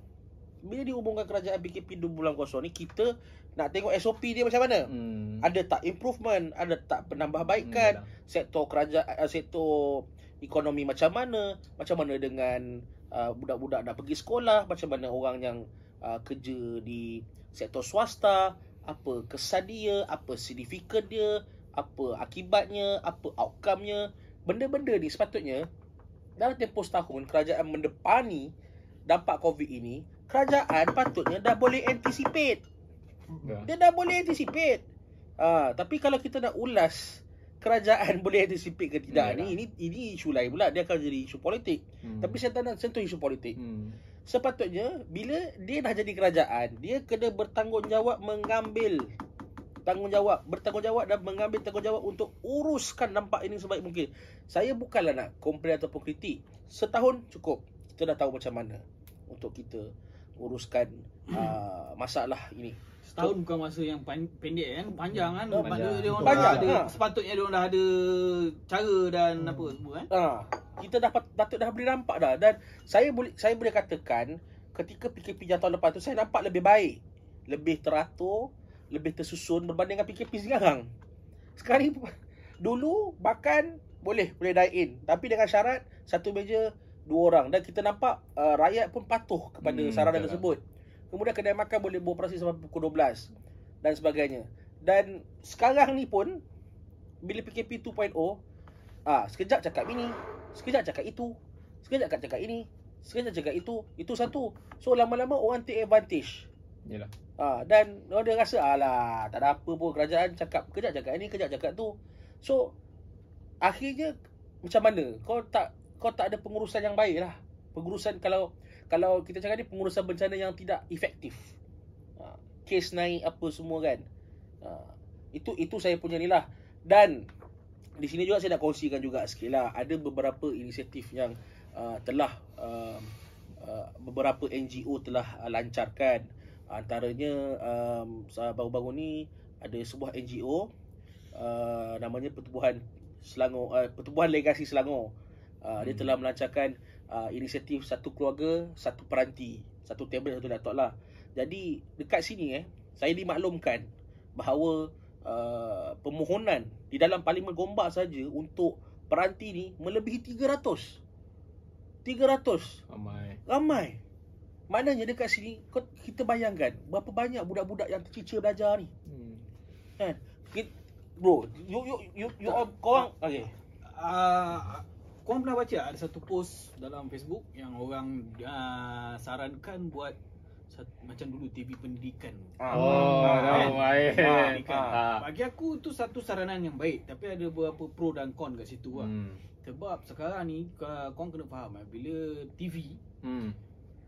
Bila diumumkan kerajaan PKP 2.0 ni kita nak tengok SOP dia macam mana. Hmm. Ada tak improvement, ada tak penambahbaikan, Hmm, sektor kerajaan uh, sektor ekonomi macam mana, macam mana dengan uh, budak-budak nak pergi sekolah, macam mana orang yang uh, kerja di sektor swasta, apa kesan dia, apa signifikan dia, apa akibatnya, apa outcome-nya. Benda-benda ni sepatutnya dalam tempoh setahun kerajaan mendepani dampak COVID ini, kerajaan patutnya dah boleh anticipate. Ya. Dia dah boleh anticipate. Ah, tapi kalau kita nak ulas kerajaan boleh anticipate ke tidak Yalah. ni ini ini isu lain pula dia akan jadi isu politik. Hmm. Tapi saya tak nak sentuh isu politik. hmm. Sepatutnya bila dia dah jadi kerajaan, dia kena bertanggungjawab mengambil tanggungjawab, bertanggungjawab dan mengambil tanggungjawab untuk uruskan dampak ini sebaik mungkin. Saya bukanlah nak komplain ataupun kritik. Setahun cukup. Kita dah tahu macam mana untuk kita uruskan uh, masalah ini. Setahun bukan masa yang pan- pendek kan, panjang kan. Panjang. panjang. Dia orang Panjang, dah ada, ha. sepatutnya dia orang dah ada cara dan Hmm. apa semua kan. Ha, kita dah patut dah boleh nampak dah dan saya boleh saya boleh katakan ketika PKP yang tahun lepas tu saya nampak lebih baik. Lebih teratur, lebih tersusun berbanding dengan PKP sekarang. Sekarang ni dulu makan boleh boleh dine in tapi dengan syarat satu meja dua orang dan kita nampak uh, rakyat pun patuh kepada Hmm, saranan betul lah. Kemudian kedai makan boleh beroperasi sampai pukul 12 dan sebagainya. Dan sekarang ni pun bila PKP 2.0 ah sekejap cakap ini, sekejap cakap itu, sekejap cakap cakap ini, sekejap cakap itu, itu satu. So lama-lama orang take advantage. Yalah. Ah dan orang dia rasa alah tak ada apa pun kerajaan cakap kejap cakap ini, kejap cakap tu. So akhirnya macam mana? Kau tak kau tak ada pengurusan yang baik lah. Pengurusan kalau kalau kita cakap ni pengurusan bencana yang tidak efektif. Ha, kes naik apa semua kan. Ha, itu itu saya punya ni lah. Dan di sini juga saya nak kongsikan juga sikit lah. Ada beberapa inisiatif yang uh, telah uh, uh, beberapa NGO telah uh, lancarkan. Antaranya um, baru-baru ni ada sebuah NGO uh, namanya Pertubuhan Selangor uh, Pertubuhan Legasi Selangor. Uh, dia Hmm. telah melancarkan uh, inisiatif satu keluarga, satu peranti, satu tablet, satu laptop lah. Jadi dekat sini eh, saya dimaklumkan bahawa uh, permohonan di dalam Parlimen Gombak saja untuk peranti ni melebihi 300. 300. Ramai. Ramai. Maknanya dekat sini kau kita bayangkan berapa banyak budak-budak yang tercicir belajar ni. Hmm. Kan? Bro, you you you, you all korang okey. uh, korang pernah baca ada satu post dalam Facebook yang orang uh, sarankan buat sat, macam dulu TV pendidikan. Ah. Oh, Ah. tahu baik. Ah, Pendidikan. ah. Bagi aku tu satu saranan yang baik tapi ada beberapa pro dan con kat situ lah. Hmm. Sebab sekarang ni korang kena faham eh, bila TV Hmm.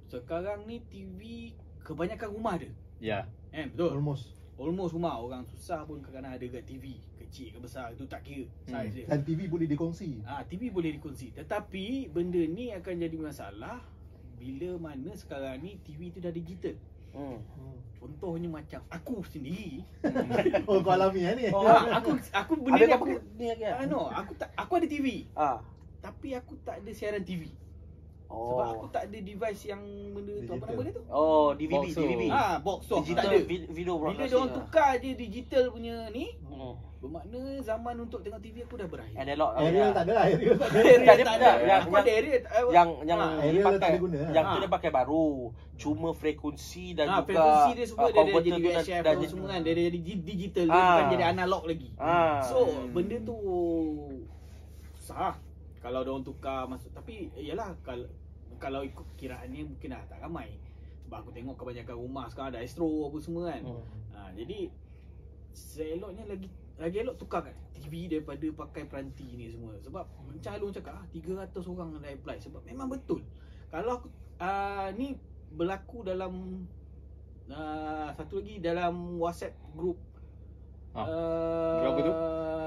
sekarang ni TV kebanyakan rumah ada. Ya. Eh betul. Almost. Almost rumah orang susah pun kadang-kadang ada kat TV. Kecil ke besar itu tak kira Hmm. size dia. Dan TV boleh dikongsi. Ah, TV boleh dikongsi. Tetapi benda ni akan jadi masalah bila mana sekarang ni TV tu dah digital. Hmm. Contohnya macam aku sendiri. Oh kau alami eh ni. oh, aku aku benda Ada ni aku ni ah, no, aku tak aku ada TV. Ah. Tapi aku tak ada siaran TV. Oh. Sebab aku tak ada device yang benda tu apa Digital. nama dia tu? Oh, DVB, Boxo. DVB. Ah, box tu tak Digital ada. vi- video Bila broadcasting. dia orang tukar je digital punya ni, Hmm. Bermakna zaman untuk tengok TV aku dah berakhir. Aerial tak ada lah, aerial tak ada. Aerial Tak ada, tak ada. Yang- Aku ada aerial. eh, yang yang Ah, dia aerial tak pakai guna yang tu Ah. dia pakai baru cuma frekuensi dan Ah, juga frekuensi dia semua ah, dia, dia jadi dah- dah apa jadi- semua kan. Dia dia jadi digital dia Ah. bukan jadi analog lagi. Ah. So, benda tu sah kalau dia orang tukar masuk tapi yalah kalau kalau ikut kiraannya mungkin dah tak ramai. Sebab aku tengok kebanyakan rumah sekarang ada Astro apa semua kan. Hmm. Ha, jadi seloknya lagi lagi elok tukar kan TV daripada pakai peranti ni semua. Sebab macam Alun cakap ah 300 orang dah apply sebab memang betul. Kalau aku uh, ni berlaku dalam uh, satu lagi dalam WhatsApp group Ah, uh, tu?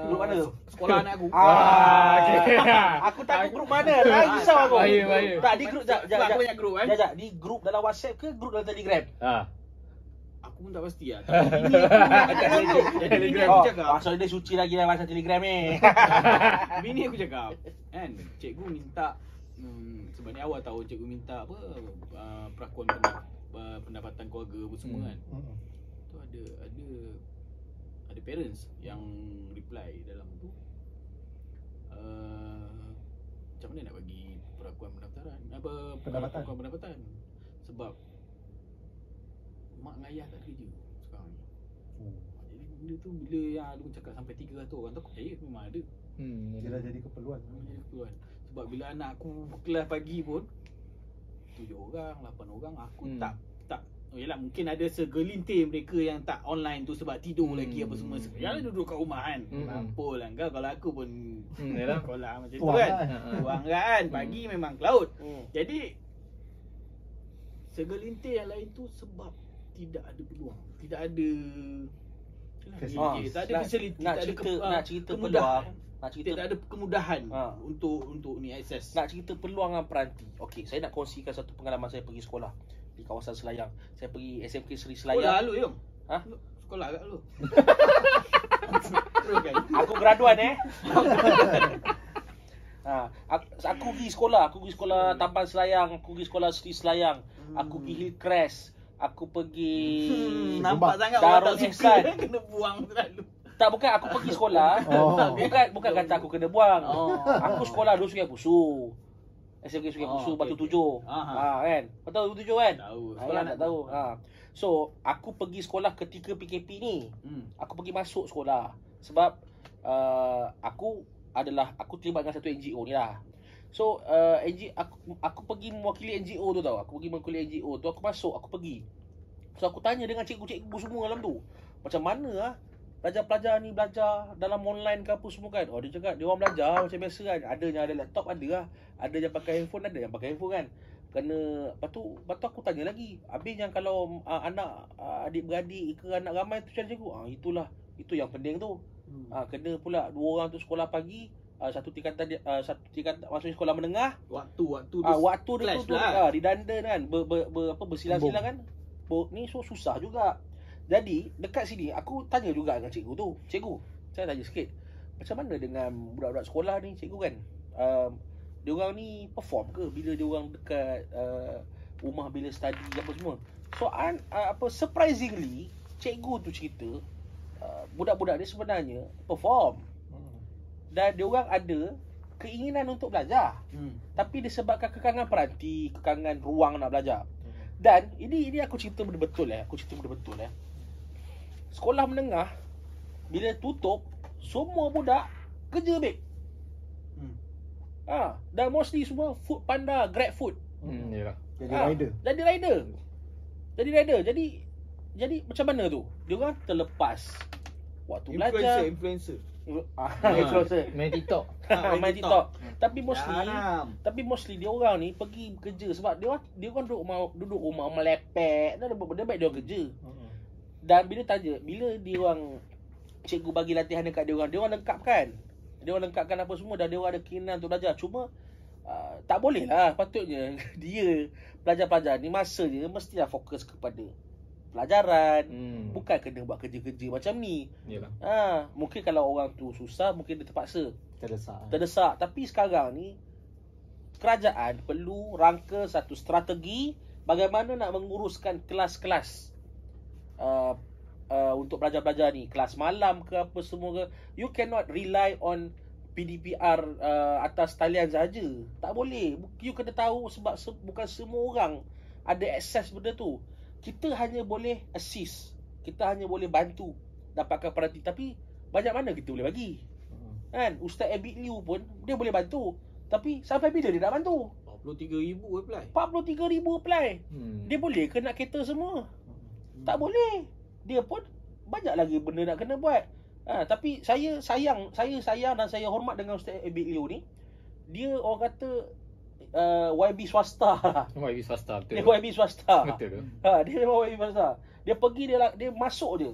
Group mana tu? Sekolah anak aku. Ah, okey. aku tak tahu grup mana. Tak risau aku. Baik, baik. Tak di grup jap jap banyak group kan. Jap jap di grup dalam WhatsApp ke grup dalam Telegram? Ah. Aku pun tak pasti lah. Tapi bini aku cakap. Jadi bini aku Oh, cakap. Maksud dia suci lagi dalam WhatsApp Telegram ni. Bini aku cakap Kan cikgu minta hmm, Sebab ni awal tahu cikgu minta apa uh, Perakuan uh, pendapatan keluarga apa semua Hmm. kan Hmm. Tu ada ada ada parents yang reply dalam tu uh, Macam mana nak bagi perakuan pendaftaran apa Pendapatan. perakuan pendapatan Sebab mak dengan ayah tak ada kerja sekarang ni Oh. Jadi benda tu bila yang Alun cakap sampai 300 orang tu aku percaya memang ada Hmm. Dia dah jadi keperluan. Jadi keperluan Sebab bila anak aku kelas pagi pun tujuh orang, lapan orang Aku Hmm. tak tak Oh yelah mungkin ada segelintir mereka yang tak online tu sebab tidur Hmm. lagi apa semua Yalah duduk kat rumah kan Hmm. Mampu lah kau kalau aku pun Hmm, yalah. Sekolah macam tu Tuang kan kan. Ha, Tuang kan Pagi memang ke laut Hmm. Jadi Segelintir yang lain tu sebab Tidak ada peluang Tidak ada Facility. Tak ada nak, facility nak tak ada cerita ke- ah, nak cerita peluang. Nak cerita Tidak ada kemudahan Ha. untuk untuk ni akses. nak cerita peluang dengan peranti. Okey, saya nak kongsikan satu pengalaman saya pergi sekolah di kawasan Selayang. Saya pergi SMK Seri Sekolah Selayang. lu Yong. Ha? Lu- Sekolah kat lu. Aku graduan eh. Ha, aku, aku pergi sekolah, aku pergi sekolah Hmm. Taman Selayang, aku pergi sekolah Sri Selayang, aku Hmm. pergi Hillcrest, aku pergi Hmm, nampak sangat Darul orang tak suka Ihsan. kena buang selalu. Tak bukan aku pergi sekolah. Oh. Bukan bukan kata aku kena buang. Oh. Aku sekolah dulu Sungai Pusu. SMK Sungai Oh, Pusu okey, Batu. Tujuh. Aha. Ha kan? Kau tahu Batu Tujuh kan? Tahu. Ha, Sekolah yang nak tak tahu. Ha. So, aku pergi sekolah ketika PKP ni. Hmm. Aku pergi masuk sekolah sebab uh, aku adalah aku terlibat dengan satu NGO ni lah. So, uh, NGO aku aku pergi mewakili NGO tu tau. Aku pergi mewakili NGO tu, aku masuk, aku pergi. So, aku tanya dengan cikgu-cikgu semua dalam tu. Macam mana ah pelajar-pelajar ni belajar dalam online ke apa semua kan. Oh, dia cakap dia orang belajar macam biasa kan. Ada yang ada laptop ada lah. Ada yang pakai handphone ada yang pakai handphone kan. Kena lepas tu, lepas tu aku tanya lagi. Habis yang kalau uh, anak uh, adik-beradik ke anak ramai tu macam cikgu. Ah itulah. Itu yang penting tu. Hmm. Ah kena pula dua orang tu sekolah pagi, uh, satu tingkatan dia, uh, satu tingkatan masuk sekolah menengah. Waktu waktu Ah waktu dia clash tu tu lah. ah didanda kan ber, ber, ber, apa bersilang-silang kan. Ber, ni so susah juga. Jadi dekat sini aku tanya juga dengan cikgu tu. Cikgu, saya tanya sikit. Macam mana dengan budak-budak sekolah ni cikgu kan? Um, dia orang ni perform ke bila dia orang dekat uh, rumah bila study apa semua. So an, uh, apa surprisingly cikgu tu cerita uh, budak-budak ni sebenarnya perform. Dan dia orang ada keinginan untuk belajar Hmm. tapi disebabkan kekangan peranti, kekangan ruang nak belajar. Dan ini ini aku cerita benda betul eh, aku cerita benda betul eh. Sekolah menengah bila tutup semua budak kerja babe. Hmm. Ha, dan mostly semua food panda, grab food. Hmm, yalah. Jadi Ah, rider. Jadi rider. Jadi rider. Jadi jadi macam mana tu? Dia orang terlepas waktu Influencer, belajar. influencer. Ah, influencer. Main TikTok. Ah, main TikTok. Tapi mostly Haram. tapi mostly dia orang ni pergi kerja sebab dia dia orang duduk rumah duduk rumah melepek dan dia dia baik dia orang kerja. Hmm. Dan bila tanya bila dia orang cikgu bagi latihan dekat dia orang, dia orang lengkapkan. Dia orang lengkapkan apa semua dan dia orang ada keinginan untuk belajar. Cuma uh, tak boleh lah patutnya dia pelajar-pelajar ni masanya mestilah fokus kepada pelajaran. Hmm. Bukan kena buat kerja-kerja macam ni. Yalah. Ha, mungkin kalau orang tu susah mungkin dia terpaksa Terdesak. terdesak. Tapi sekarang ni kerajaan perlu rangka satu strategi bagaimana nak menguruskan kelas-kelas uh, uh, untuk belajar-belajar ni. Kelas malam ke apa semua ke. You cannot rely on PDPR uh, atas talian saja. Tak boleh. You kena tahu sebab se- bukan semua orang ada akses benda tu. Kita hanya boleh assist. Kita hanya boleh bantu dapatkan perhati. Tapi banyak mana kita boleh bagi? Hmm. Kan Ustaz Abid Liu pun Dia boleh bantu Tapi sampai bila dia nak bantu 43,000 apply. 43 ribu apply Hmm. Dia boleh ke nak kereta semua Hmm. Tak boleh Dia pun Banyak lagi benda nak kena buat ha, Tapi saya sayang Saya sayang dan saya hormat dengan Ustaz Abid Liu ni Dia orang kata uh, YB swasta. Lah YB swasta betul. Dia YB swasta. Betul. Tu. Ha, dia memang YB swasta. Dia pergi dia dia masuk je.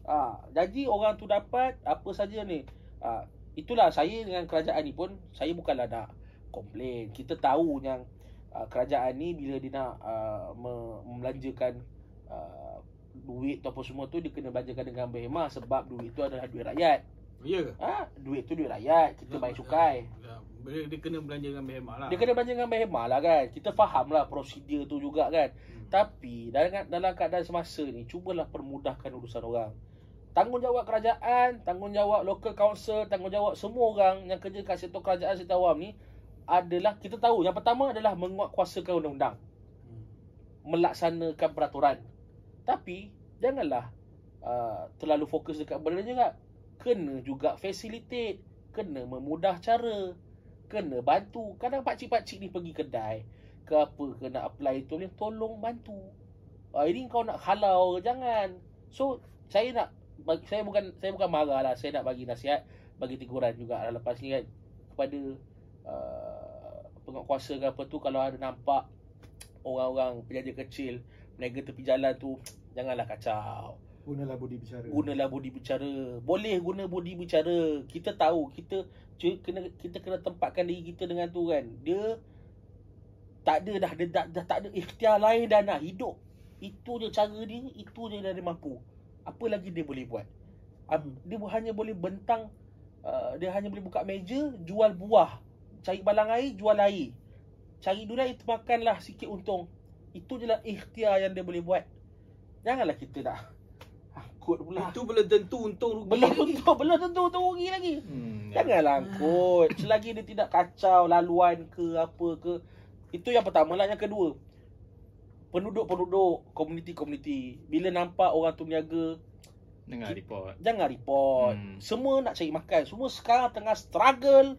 Ha, Jadi orang tu dapat Apa saja ni. Ha, Itulah saya dengan kerajaan ni pun Saya bukanlah nak komplain. Kita tahu yang uh, Kerajaan ni bila dia nak uh, me- Membelanjakan uh, Duit tu apa semua tu Dia kena belanjakan dengan berhemah Sebab duit tu adalah duit rakyat. Ya ke? ha, Duit tu duit rakyat. Kita bayar cukai. Ya, Dia, dia kena belanja dengan berhemat lah. Dia kena belanja dengan berhemah lah kan Kita faham lah prosedur tu juga kan Hmm. Tapi dalam dalam keadaan semasa ni cubalah permudahkan urusan orang. Tanggungjawab kerajaan, tanggungjawab local council, tanggungjawab semua orang yang kerja kat sektor kerajaan sektor awam ni adalah kita tahu yang pertama adalah menguatkuasakan undang-undang, Hmm. melaksanakan peraturan. Tapi janganlah uh, terlalu fokus dekat benda juga. Kena juga facilitate, kena memudah cara, kena bantu. Kadang pakcik-pakcik ni pergi kedai ke apa ke nak apply tu ni tolong bantu. Ah ini kau nak halau jangan. So saya nak saya bukan saya bukan marah lah, saya nak bagi nasihat, bagi teguran juga lah lepas ni kan kepada uh, penguatkuasa ke apa tu kalau ada nampak orang-orang penjaja kecil meniaga tepi jalan tu janganlah kacau. Gunalah budi bicara. Gunalah budi bicara. Boleh guna budi bicara. Kita tahu kita kena kita kena tempatkan diri kita dengan tu kan. Dia tak ada dah dia dah, dah tak ada ikhtiar lain dah nak hidup. Itu je cara dia, itu je dia mampu. Apa lagi dia boleh buat? Dia hanya boleh bentang uh, dia hanya boleh buka meja jual buah cari balang air, jual air. Cari durian itu makanlah sikit untung. Itu je lah ikhtiar yang dia boleh buat. Janganlah kita dah angkut pula. Itu belum tentu untung rugi. belum lagi. tentu, belum tentu untung rugi lagi. Hmm. Janganlah angkut. Selagi dia tidak kacau laluan ke apa ke. Itu yang pertama lah. Yang kedua, penduduk-penduduk, komuniti-komuniti. Bila nampak orang tu niaga, Dengar report. jangan report. Hmm. Semua nak cari makan. Semua sekarang tengah struggle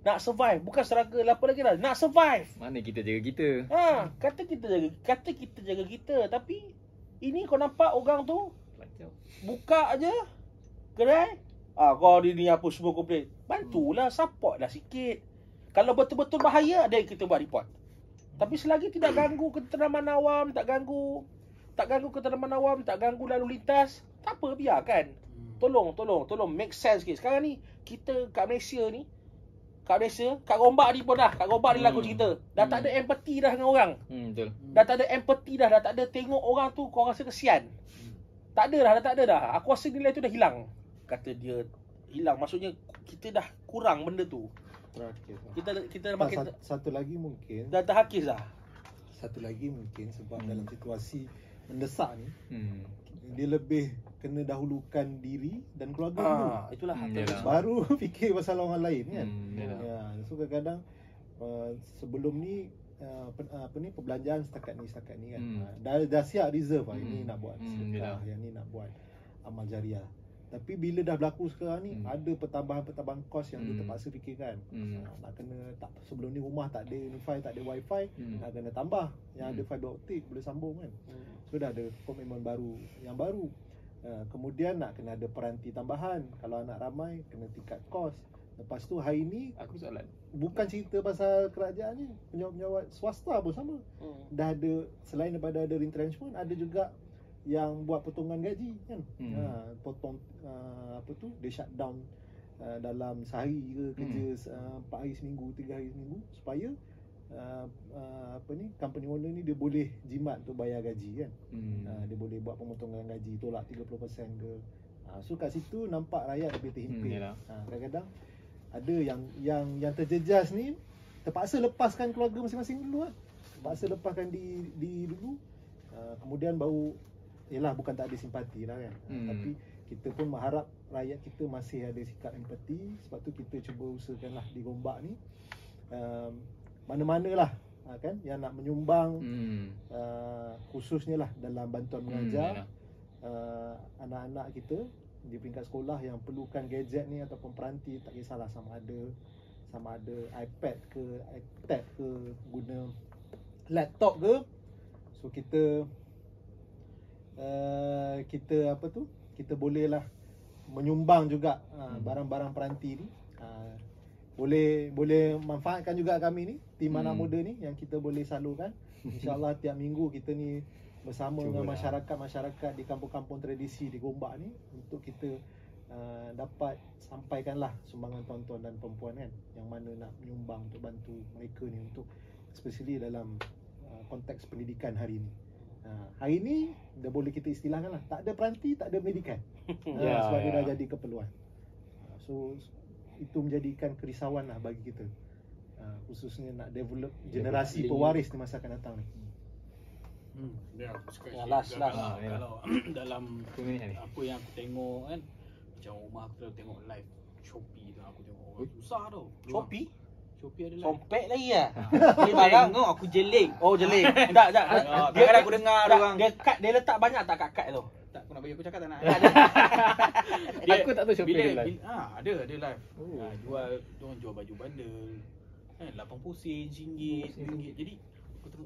nak survive. Bukan struggle apa lagi dah. Nak survive. Mana kita jaga kita? Ha, kata kita jaga kata kita jaga kita tapi ini kau nampak orang tu Buka aja kedai. Ah kau hari ni apa semua komplain. Bantulah support lah sikit. Kalau betul-betul bahaya ada yang kita buat report. Tapi selagi tidak ganggu keteraman awam, tak ganggu tak ganggu keteraman awam, tak ganggu lalu lintas, tak apa biarkan. Hmm. Tolong, tolong, tolong make sense sikit. Sekarang ni kita kat Malaysia ni kat Malaysia, kat Gombak ni pun dah, kat Gombak ni Hmm. lagu cerita. Dah tak ada empathy dah dengan orang. Hmm, betul. Dah tak ada empathy dah, dah tak ada tengok orang tu kau rasa kesian. Tak ada dah, dah tak ada dah. Aku rasa nilai tu dah hilang. Kata dia hilang. Maksudnya kita dah kurang benda tu. Terakhir. Kita kita dah Tak, makin satu, satu lagi mungkin dah terhakis dah. satu lagi mungkin sebab Hmm. dalam situasi mendesak ni Hmm. dia lebih kena dahulukan diri dan keluarga dulu. Ah, itulah. Hmm, yalah. Baru fikir pasal orang lain kan. Hmm, yalah. Ya, so kadang-kadang uh, sebelum ni uh, pen, uh, apa ni perbelanjaan setakat ni setakat ni kan. Hmm. Uh, dah dah siap reserve lah ini Hmm. nak buat Hmm, sedekah, yalah. yang ni nak buat amal jariah. Tapi bila dah berlaku sekarang ni Hmm. ada pertambahan-pertambahan kos yang Hmm. kita terpaksa fikirkan. Hmm. Uh, nak kena tak sebelum ni rumah tak ada wifi, tak ada wifi, Hmm. nak kena tambah yang ada Hmm. fiber optik boleh sambung kan. So dah ada komitmen baru yang baru. Uh, kemudian nak kena ada peranti tambahan. Kalau anak ramai kena tingkat kos. Lepas tu hari ni Aku soalan. bukan cerita pasal kerajaan ni, penjawat-penjawat swasta pun sama. Hmm. Dah ada selain daripada ada retrenchment ada juga yang buat potongan gaji kan. Hmm. Ha, potong uh, apa tu dia shut down uh, dalam sehari ke kerja hmm. uh, 4 hari seminggu, 3 hari seminggu supaya uh, uh, apa ni company owner ni dia boleh jimat untuk bayar gaji kan. Hmm. Ha, dia boleh buat pemotongan gaji tolak 30% ke. Ha, so kat situ nampak rakyat lebih terhimpit. Hmm, yalah. ha, kadang-kadang ada yang yang yang terjejas ni terpaksa lepaskan keluarga masing-masing dulu kan. Terpaksa lepaskan di di dulu. Ha, kemudian baru Yelah bukan tak ada simpati lah kan Hmm. hmm. Tapi kita pun mengharap rakyat kita masih ada sikap empati Sebab tu kita cuba usahakan lah di Gombak ni um, Mana-mana lah ha, kan Yang nak menyumbang Hmm. uh, Khususnya lah dalam bantuan Hmm, mengajar yalah. uh, Anak-anak kita di peringkat sekolah yang perlukan gadget ni Ataupun peranti tak kisahlah sama ada Sama ada iPad ke iPad ke Guna laptop ke. So kita uh, kita apa tu? Kita bolehlah menyumbang juga uh, barang-barang peranti ni. Uh, boleh boleh manfaatkan juga kami ni tim anak Hmm. muda ni yang kita boleh salurkan. Insyaallah tiap minggu kita ni bersama dengan Cubalah. masyarakat-masyarakat di kampung-kampung tradisi di Gombak ni untuk kita uh, dapat sampaikanlah sumbangan tuan-tuan dan perempuan kan yang mana nak menyumbang untuk bantu mereka ni untuk especially dalam uh, konteks pendidikan hari ni. Uh, hari ni dah boleh kita istilahkan lah tak ada peranti, tak ada pendidikan. uh, Ya, sebab dia ya. dah jadi keperluan. Uh, so itu menjadikan kerisauan lah bagi kita. Uh, khususnya nak develop generasi pewaris di masa akan datang ni. Hmm. Dia aku cakap Ya, last, last. Kalau, Ah, ya. kalau dalam apa yang aku tengok kan Macam rumah aku tengok- tengok live Shopee tu aku tengok orang susah tau. Shopee, Shopee ada live sompek lagi lah. Beli Beli barang. tengok aku jeling Oh jeling. Tak, tak. Ah, kadang-kadang aku dengar orang. Dia cut, dia letak banyak tak kat-kat tu. Tak aku nak bagi aku cakap tak nak Aku tak tahu Shopee bila, ada live. bila, ah, ada ada live Oh. ah, Jual Diorang jual baju bandel Kan 80 sen, RM1 RM1 Jadi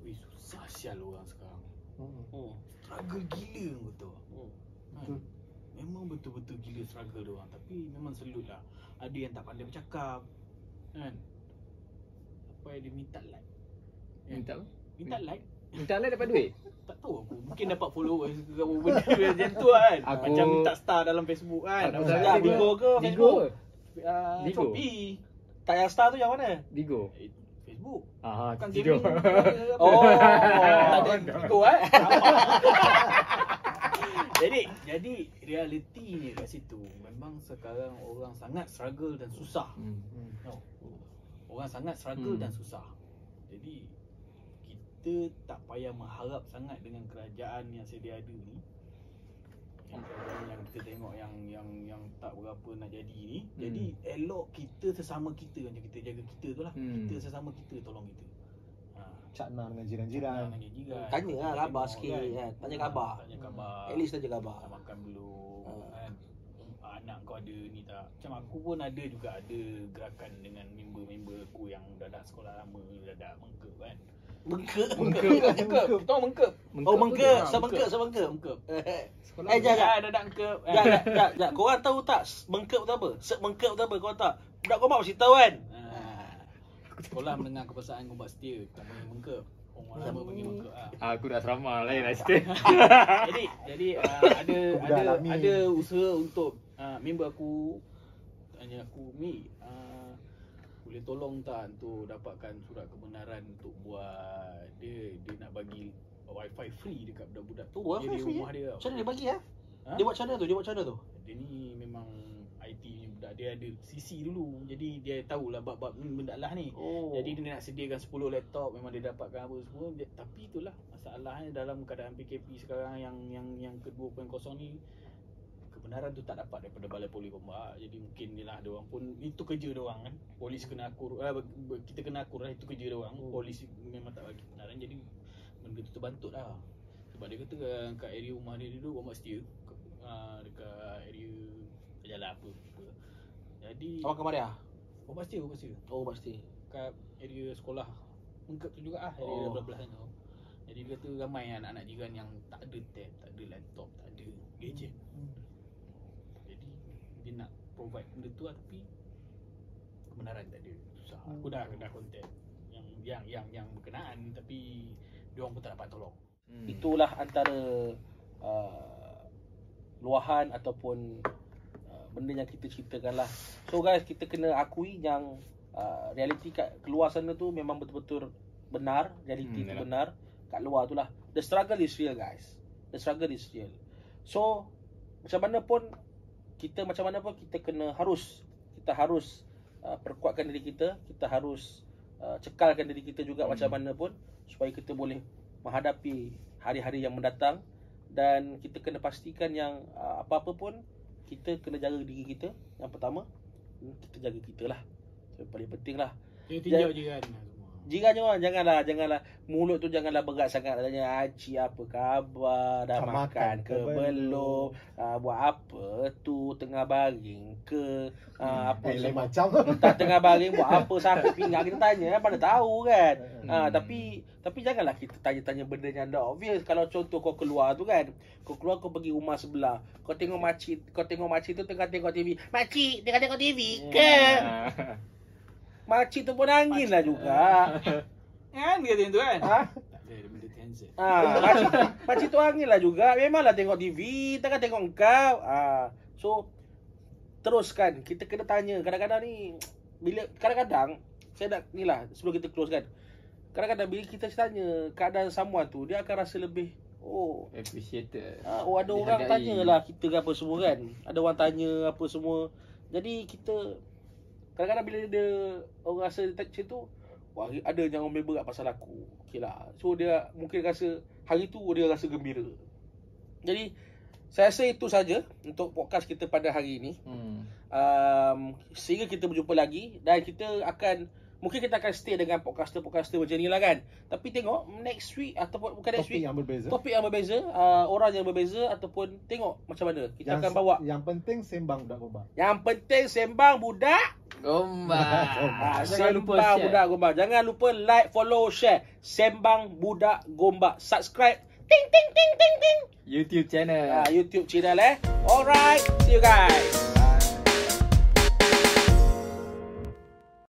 Eh susah sial orang sekarang Hmm. Hmm. Struggle gila betul Hmm. Betul. Memang betul-betul gila struggle dia orang Tapi memang selut lah Ada yang tak pandai bercakap Kan Apa yang dia minta like kan? Minta apa? Minta like Minta lah dapat duit. Tak tahu aku Mungkin dapat followers ke apa benda macam tu kan Aku- Macam minta star dalam Facebook kan Aku tak tak, ada Bigo ke Bigo. Facebook? uh, Bigo. Shopee Tak yang star tu yang mana? Bigo. Facebook Ah, Bukan tidur. gaming Oh. Tak ada Bigo eh Jadi Jadi Realitinya kat situ Memang sekarang orang sangat struggle dan susah Hmm. Hmm. no. Orang sangat struggle Hmm. dan susah. Jadi kita tak payah mengharap sangat dengan kerajaan yang sedia ada ni. Yang kita tengok yang yang yang tak berapa nak jadi ni. Hmm. Jadi elok kita sesama kita macam kita jaga kita tu lah. Hmm. Kita sesama kita tolong kita. Ha. Cakna dengan jiran-jiran. Dengan jiran. Tanya lah khabar Tengok sikit kan. Tanya Ha, khabar. Tanya khabar. At least tanya khabar. Dah makan belum Ha. kan anak kau ada ni tak macam aku pun ada juga ada gerakan dengan member-member aku yang dah dah sekolah lama dah dah mengkep kan Mengkep. mengkep mengkep kau tahu mengkep Oh mengkep, saya mengkep, mengkep Sekolah Eh, jangan. ya dah dah mengkep? Jap, jap, jap, jap. Korang tahu tak mengkep tu apa? Sek mengkep tu apa? Korang tak? Budak kau mesti tahu kan? Ha. sekolah mendengar kepesanan kau buat setia kau panggil mengkep orang lama panggil mengkep ah. Aku dah serama lain lah cerita. jadi jadi uh, ada ada ada usaha untuk uh, member aku tanya aku Mi uh, boleh tolong tak untuk dapatkan surat kebenaran untuk buat dia dia nak bagi wifi free dekat budak-budak Tu, wifi dia di rumah dia Macam mana dia bagi ya? Ha? Dia buat macam mana tu? Dia buat macam mana tu? dia ni memang IT ni budak dia ada CC dulu jadi dia tahulah bab-bab ni benda lah ni Oh. jadi dia nak sediakan 10 laptop memang dia dapatkan apa semua dia, tapi itulah masalahnya dalam keadaan PKP sekarang yang yang yang ke 2.0 ni kebenaran tu tak dapat daripada Balai Polis Gombak jadi mungkin lah dia orang pun itu kerja dia orang kan polis kena akur eh, kita kena akur lah itu kerja dia orang Hmm. polis memang tak bagi kebenaran jadi benda tu terbantut lah sebab dia kata uh, kat area rumah dia dulu Gombak setia uh, dekat area jalan apa, apa. jadi Awak ke Maria? Gombak setia Gombak setia Oh pasti. kat area sekolah Mengkep tu juga ah area Oh. belah-belah sana. Jadi dia kata ramai anak-anak jiran yang tak ada tab, tak ada laptop, tak ada gadget. Dia nak provide benda tu lah tapi kebenaran tak ada. Susah. Aku dah dah contact yang yang yang yang berkenaan tapi dia orang pun tak dapat tolong. Hmm. Itulah antara uh, luahan ataupun uh, benda yang kita ceritakan lah. So guys, kita kena akui yang uh, realiti kat keluar sana tu memang betul-betul benar, realiti Hmm, tu yalah. benar kat luar tu lah. The struggle is real guys. The struggle is real. So macam mana pun kita macam mana pun kita kena harus kita harus uh, perkuatkan diri kita, kita harus uh, cekalkan diri kita juga Hmm. macam mana pun supaya kita boleh menghadapi hari-hari yang mendatang dan kita kena pastikan yang uh, apa-apa pun kita kena jaga diri kita. Yang pertama hmm, kita jaga kita lah. Yang paling penting lah. Dia tinjau jiran lah Jiran jangan janganlah janganlah. Mulut tu janganlah berat sangat. Tanya Aci apa khabar? Dah Tak makan, makan ke belum? uh, buat apa tu? Tengah baring ke? Uh, apa Eh, macam. tak tengah baring buat apa? Sakit pinggang kita tanya mana tahu kan? Hmm. ha, tapi tapi janganlah kita tanya-tanya benda yang dah obvious. Kalau contoh kau keluar tu kan? Kau keluar kau pergi rumah sebelah. Kau tengok makcik kau tengok makcik tu tengah tengok TV makcik tengah tengok TV ke? Ah. Makcik tu pun angin lah juga Kan dia kata tu kan? ha? Ah, makcik, makcik tu angin lah juga. Memanglah tengok TV, tengah tengok kau. Ah, so teruskan. Kita kena tanya. Kadang-kadang ni bila kadang-kadang saya nak ni lah sebelum kita close kan. Kadang-kadang bila kita tanya keadaan someone tu, dia akan rasa lebih oh Appreciated. Ah, oh ada orang Dihargai. tanya lah kita ke apa semua kan. Ada orang tanya apa semua. Jadi kita kadang-kadang bila dia orang rasa macam tu, wah ada yang orang member kat pasal aku. Okey lah. So dia mungkin rasa hari tu dia rasa gembira. Jadi saya rasa itu saja untuk podcast kita pada hari ini. Hmm. Um, sehingga kita berjumpa lagi dan kita akan mungkin kita akan stay dengan podcaster-podcaster macam ni lah kan. Tapi tengok next week ataupun bukan next Topik week yang berbeza. topik yang berbeza, uh, orang yang berbeza ataupun tengok macam mana kita yang, akan bawa. Yang penting sembang budak gombak. Yang penting sembang budak. Gombak. Ah, Jangan lupa sembang share. budak gombak. Jangan lupa like, follow, share. Sembang budak gombak. Subscribe. Ting ting ting ting ting. YouTube channel. Ah, YouTube channel eh. Alright, see you guys.